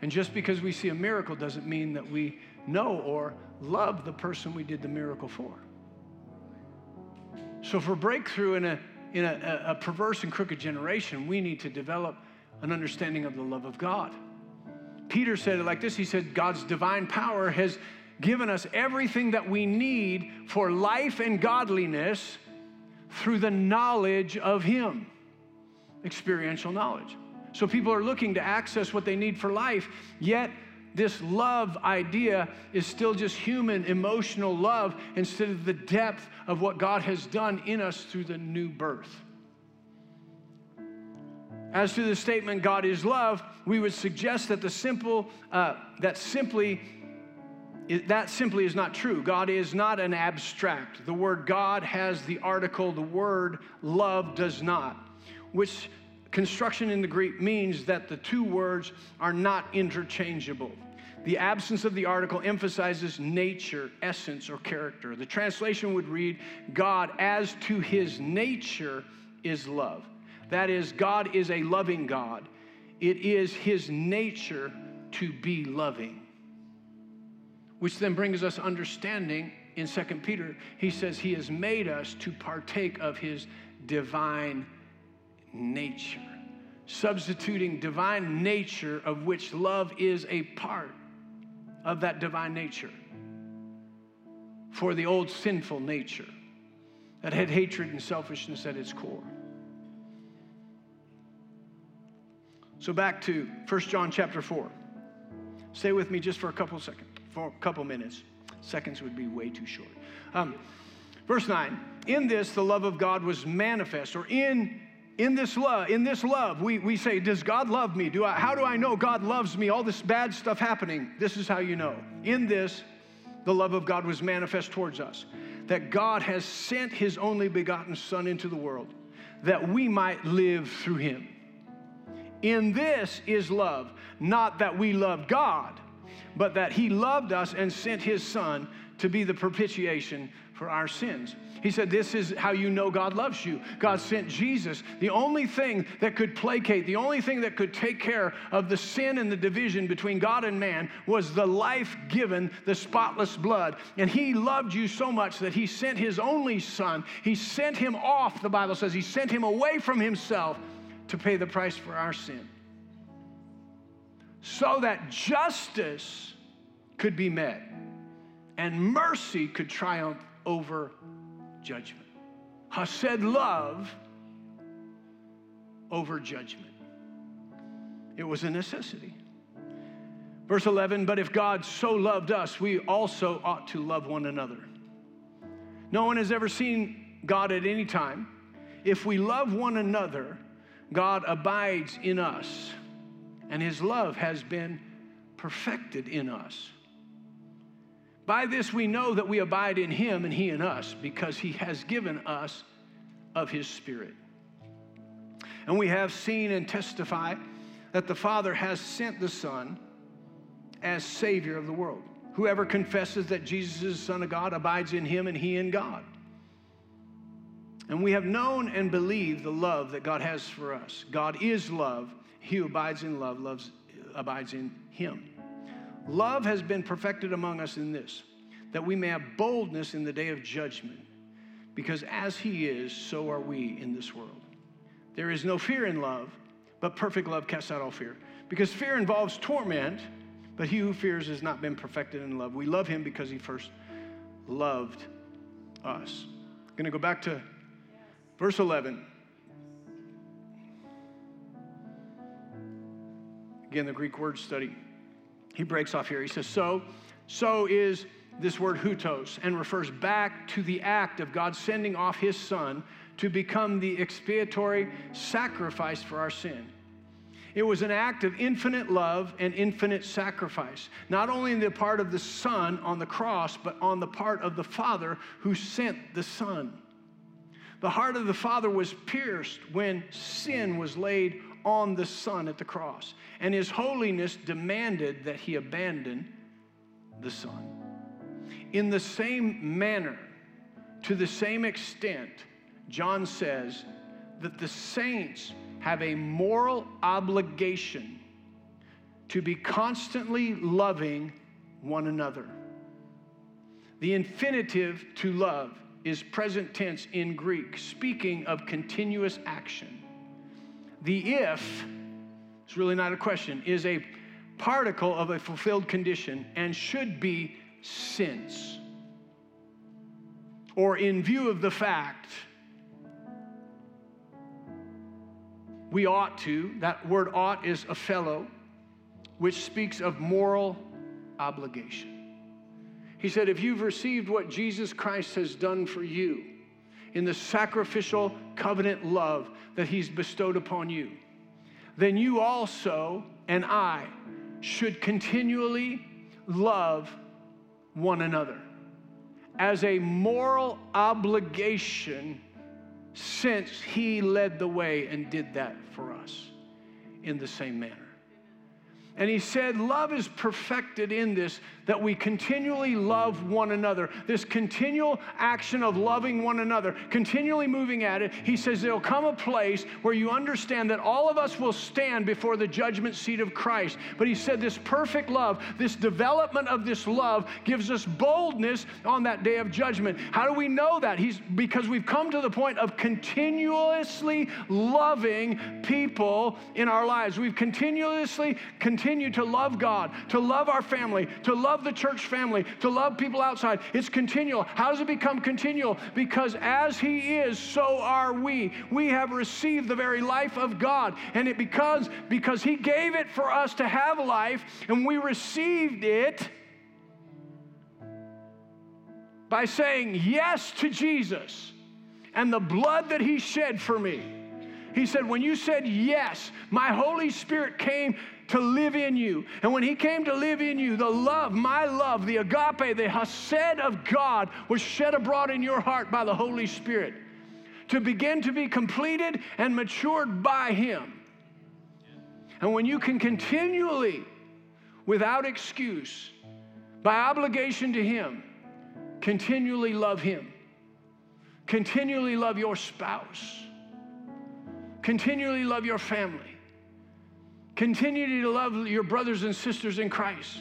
And just because we see a miracle doesn't mean that we know or love the person we did the miracle for. So, for breakthrough in a in a, a, perverse and crooked generation, we need to develop an understanding of the love of God. Peter said it like this He said, God's divine power has given us everything that we need for life and godliness through the knowledge of Him, experiential knowledge. So people are looking to access what they need for life, yet this love idea is still just human, emotional love instead of the depth of what God has done in us through the new birth. As to the statement, God is love, we would suggest that the simple, uh, that simply, that simply is not true. God is not an abstract. The word God has the article, the word love does not, which construction in the Greek means that the two words are not interchangeable. The absence of the article emphasizes nature, essence, or character. The translation would read God as to his nature is love. That is, God is a loving God. It is his nature to be loving. Which then brings us understanding in 2 Peter. He says he has made us to partake of his divine nature, substituting divine nature of which love is a part. of that divine nature for the old sinful nature that had hatred and selfishness at its core. So back to 1 John chapter 4. Stay with me just for a couple seconds, for a couple minutes. Seconds would be way too short. Um, verse 9, in this the love of God was manifest, or in in this love, in this love, we, we say, Does God love me? Do I, how do I know God loves me? All this bad stuff happening. This is how you know. In this, the love of God was manifest towards us, that God has sent his only begotten Son into the world, that we might live through him. In this is love, not that we loved God, but that He loved us and sent His Son to be the propitiation for our sins. He said, This is how you know God loves you. God sent Jesus. The only thing that could placate, the only thing that could take care of the sin and the division between God and man was the life given, the spotless blood. And He loved you so much that He sent His only Son. He sent Him off, the Bible says. He sent Him away from Himself to pay the price for our sin. So that justice could be met and mercy could triumph over judgment. Hesed love over judgment. It was a necessity. Verse 11, but if God so loved us, we also ought to love one another. No one has ever seen God at any time. If we love one another, God abides in us, and his love has been perfected in us. By this we know that we abide in him and he in us, because he has given us of his Spirit. And we have seen and testify that the Father has sent the Son as Savior of the world. Whoever confesses that Jesus is the Son of God abides in him and he in God. And we have known and believed the love that God has for us. God is love. He who abides in love loves, abides in him. Love has been perfected among us in this, that we may have boldness in the day of judgment, because as he is, so are we in this world. There is no fear in love, but perfect love casts out all fear. Because fear involves torment, but he who fears has not been perfected in love. We love him because he first loved us. Going to go back to Verse 11. Again, the Greek word study. He breaks off here. He says, So, so is this word hutos and refers back to the act of God sending off his son to become the expiatory sacrifice for our sin. It was an act of infinite love and infinite sacrifice, not only in the part of the Son on the cross, but on the part of the Father who sent the Son. The heart of the Father was pierced when sin was laid on the Son at the cross, and his holiness demanded that he abandon the Son. In the same manner, to the same extent, John says that the saints have a moral obligation to be constantly loving one another. The infinitive to love is present tense in Greek, speaking of continuous action. The if, it's really not a question, is a particle of a fulfilled condition and should be since. Or in view of the fact, we ought to, that word ought is opheilo, which speaks of moral obligation. He said, If you've received what Jesus Christ has done for you in the sacrificial covenant love that he's bestowed upon you, then you also and I should continually love one another as a moral obligation since he led the way and did that for us in the same manner. And he said, Love is perfected in this, that we continually love one another. This continual action of loving one another, continually moving at it. He says, There'll come a place where you understand that all of us will stand before the judgment seat of Christ. But he said, This perfect love, this development of this love gives us boldness on that day of judgment. How do we know that? He's because we've come to the point of continuously loving people in our lives. We've continuously, continued to love God, to love our family, to love the church family, to love people outside. It's continual. How does it become continual? Because as He is, so are we. We have received the very life of God, and it becomes because He gave it for us to have life, and we received it by saying yes to Jesus and the blood that He shed for me. He said, When you said yes, my Holy Spirit came to live in you. And when He came to live in you, the love, my love, the agape, the hesed of God was shed abroad in your heart by the Holy Spirit to begin to be completed and matured by Him. And when you can continually, without excuse, by obligation to Him, continually love Him, continually love your spouse, continually love your family, continue to love your brothers and sisters in Christ,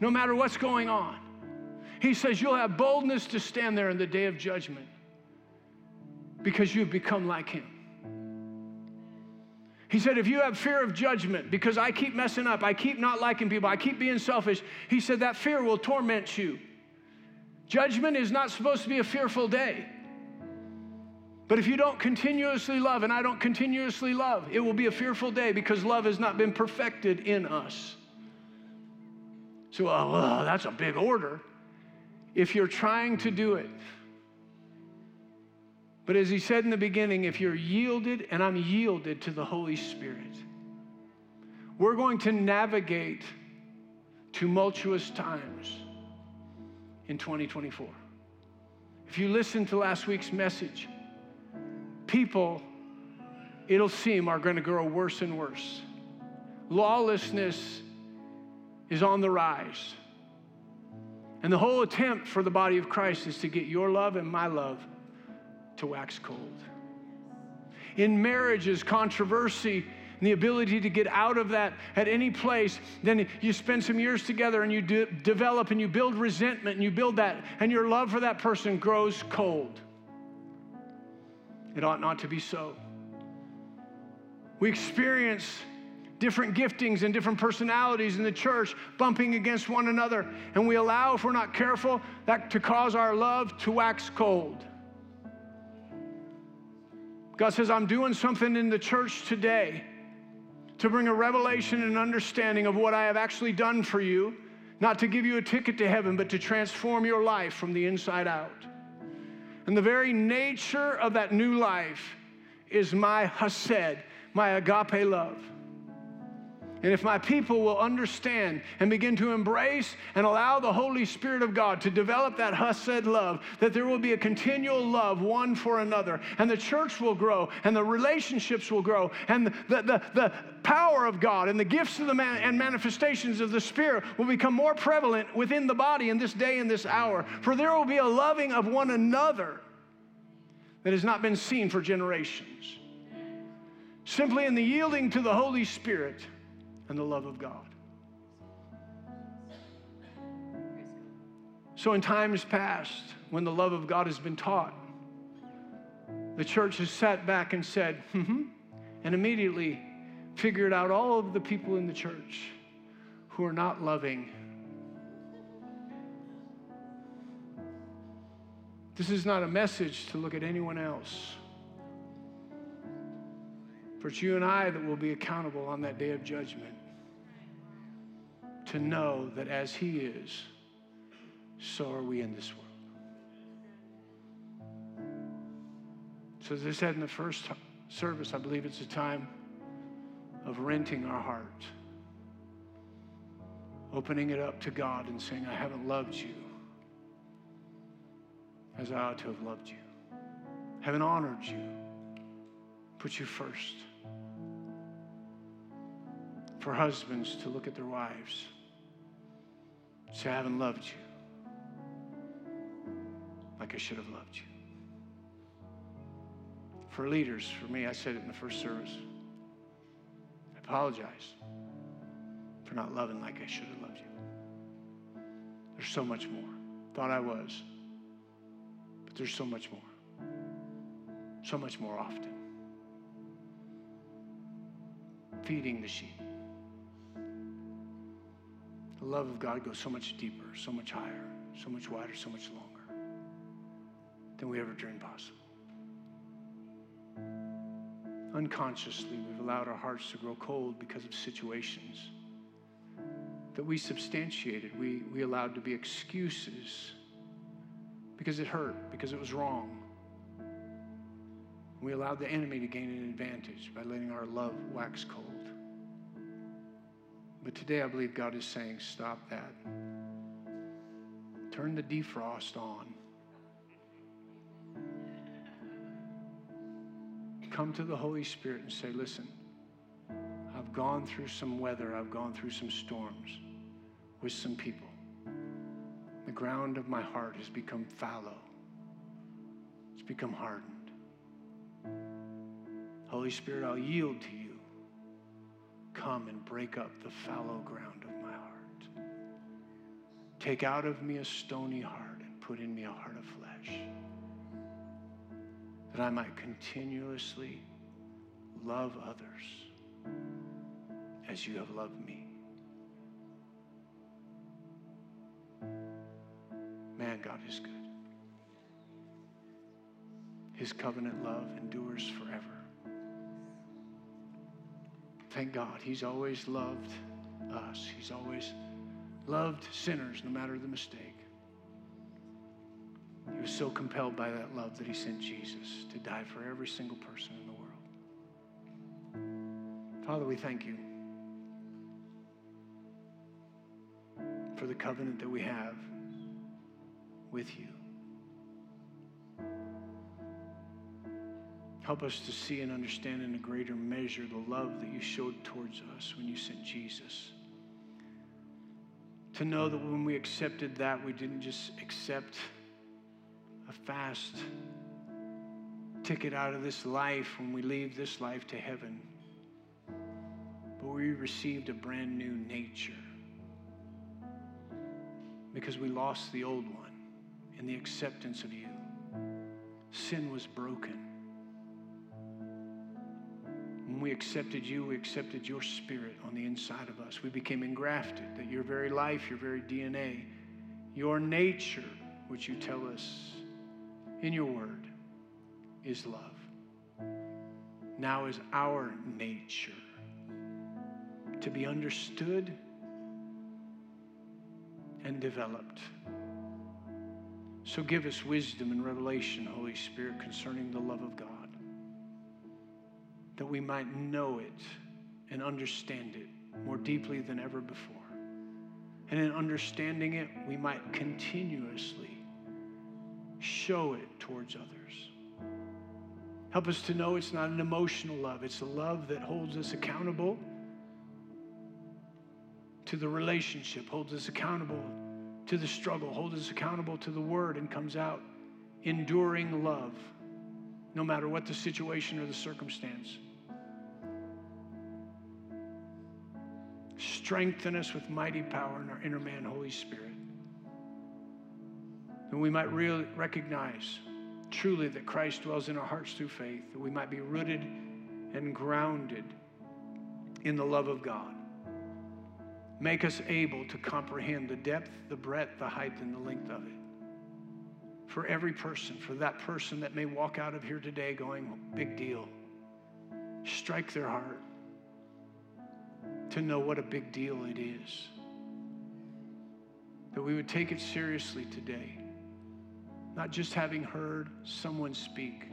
no matter what's going on. He says you'll have boldness to stand there in the day of judgment because you've become like Him. He said, if you have fear of judgment, because I keep messing up, I keep not liking people, I keep being selfish, he said that fear will torment you. Judgment is not supposed to be a fearful day. But if you don't continuously love, and I don't continuously love, it will be a fearful day because love has not been perfected in us. So, oh, that's a big order. If you're trying to do it, but as he said in the beginning, if you're yielded, and I'm yielded to the Holy Spirit, we're going to navigate tumultuous times in 2024. If you listen to last week's message, people, it'll seem, are going to grow worse and worse. Lawlessness is on the rise. And the whole attempt for the body of Christ is to get your love and my love to wax cold. In marriages, controversy and the ability to get out of that at any place, then you spend some years together and you de- develop and you build resentment and you build that, and your love for that person grows cold. It ought not to be so. We experience different giftings and different personalities in the church bumping against one another, and we allow, if we're not careful, that to cause our love to wax cold. God says, I'm doing something in the church today to bring a revelation and understanding of what I have actually done for you, not to give you a ticket to heaven, but to transform your life from the inside out. And the very nature of that new life is my hesed, my agape love. And if my people will understand and begin to embrace and allow the Holy Spirit of God to develop that Hesed love, that there will be a continual love one for another, and the church will grow, and the relationships will grow, and the, the, the power of God and the gifts of the man and manifestations of the Spirit will become more prevalent within the body in this day and this hour. For there will be a loving of one another that has not been seen for generations. Simply in the yielding to the Holy Spirit and the love of God. So, in times past, when the love of God has been taught, the church has sat back and said, mm-hmm, and immediately figured out all of the people in the church who are not loving. This is not a message to look at anyone else. For it's you and I that will be accountable on that day of judgment to know that as He is, so are we in this world. So, as I said in the first service, I believe it's a time of renting our heart, opening it up to God and saying, I haven't loved you as I ought to have loved you, haven't honored you, put you first. For husbands to look at their wives Say, I haven't loved you like I should have loved you. For leaders, for me, I said it in the first service. I apologize for not loving like I should have loved you. There's so much more. Thought I was, but there's so much more. So much more often. Feeding the sheep The love of God goes so much deeper, so much higher, so much wider, so much longer than we ever dreamed possible. Unconsciously, we've allowed our hearts to grow cold because of situations that we substantiated. We, we allowed to be excuses because it hurt, because it was wrong. We allowed the enemy to gain an advantage by letting our love wax cold. But today I believe God is saying, stop that. Turn the defrost on. Come to the Holy Spirit and say, listen, I've gone through some weather, I've gone through some storms with some people. The ground of my heart has become fallow, it's become hardened. Holy Spirit, I'll yield to you. Come and break up the fallow ground of my heart. Take out of me a stony heart and put in me a heart of flesh, that I might continuously love others as you have loved me. Man, God is good. His covenant love endures forever. Thank God, He's always loved us. He's always loved sinners, no matter the mistake. He was so compelled by that love that He sent Jesus to die for every single person in the world. Father, we thank you for the covenant that we have with you. Help us to see and understand in a greater measure the love that you showed towards us when you sent Jesus. To know that when we accepted that, we didn't just accept a fast ticket out of this life when we leave this life to heaven, but we received a brand new nature because we lost the old one in the acceptance of you. Sin was broken. When we accepted you, we accepted your spirit on the inside of us. We became engrafted, that your very life, your very DNA, your nature, which you tell us in your word, is love. Now is our nature to be understood and developed. So give us wisdom and revelation, Holy Spirit, concerning the love of God that we might know it and understand it more deeply than ever before. And in understanding it, we might continuously show it towards others. Help us to know it's not an emotional love, it's a love that holds us accountable to the relationship, holds us accountable to the struggle, holds us accountable to the word, and comes out enduring love, no matter what the situation or the circumstance. Strengthen us with mighty power in our inner man, Holy Spirit. That we might really recognize truly that Christ dwells in our hearts through faith, that we might be rooted and grounded in the love of God. Make us able to comprehend the depth, the breadth, the height, and the length of it. For every person, for that person that may walk out of here today going, big deal, strike their heart to know what a big deal it is. That we would take it seriously today. Not just having heard someone speak,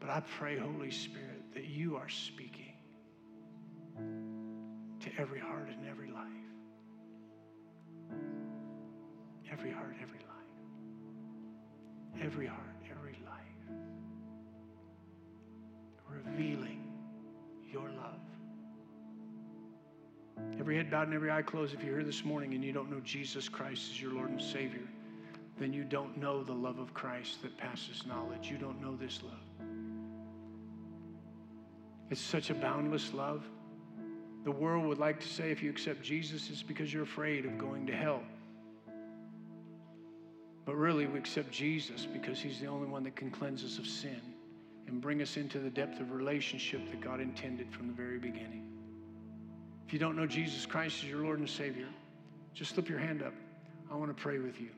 but I pray, Holy Spirit, that you are speaking to every heart and every life. Every heart, every life. Every heart, every life. Revealing your love. Every head bowed and every eye closed. If you're here this morning and you don't know Jesus Christ as your Lord and Savior, then you don't know the love of Christ that passes knowledge. You don't know this love. It's such a boundless love. The world would like to say if you accept Jesus, it's because you're afraid of going to hell. But really, we accept Jesus because He's the only one that can cleanse us of sin and bring us into the depth of relationship that God intended from the very beginning. If you don't know Jesus Christ as your Lord and Savior, just slip your hand up. I want to pray with you.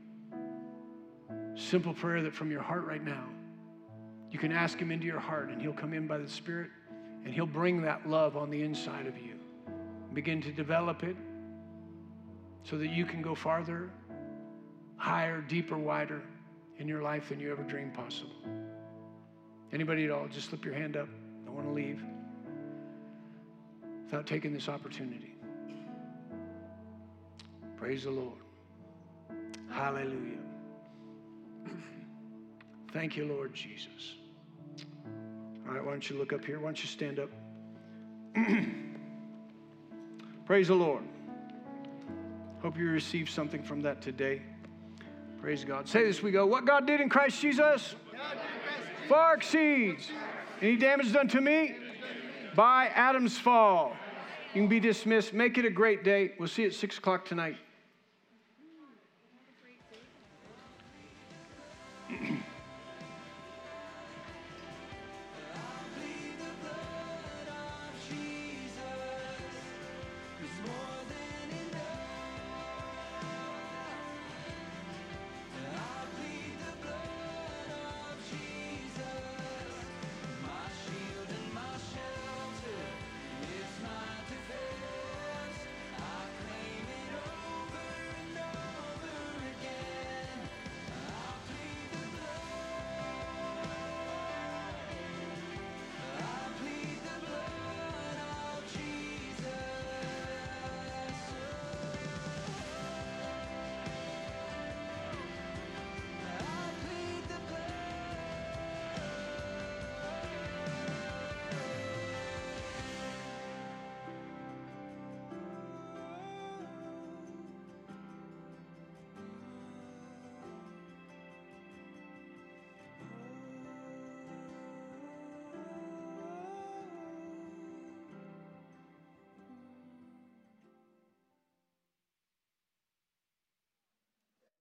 Simple prayer that from your heart right now, you can ask Him into your heart, and He'll come in by the Spirit, and He'll bring that love on the inside of you. Begin to develop it so that you can go farther, higher, deeper, wider in your life than you ever dreamed possible. Anybody at all, just slip your hand up. I don't want to leave without taking this opportunity. Praise the Lord. Hallelujah. [clears throat] Thank you, Lord Jesus. All right, why don't you look up here? Why don't you stand up? [clears throat] Praise the Lord. Hope you received something from that today. Praise God. Say this we go. What God did in Christ Jesus far exceeds any damage done to me by Adam's fall. You can be dismissed. Make it a great day. We'll see you at 6 o'clock tonight.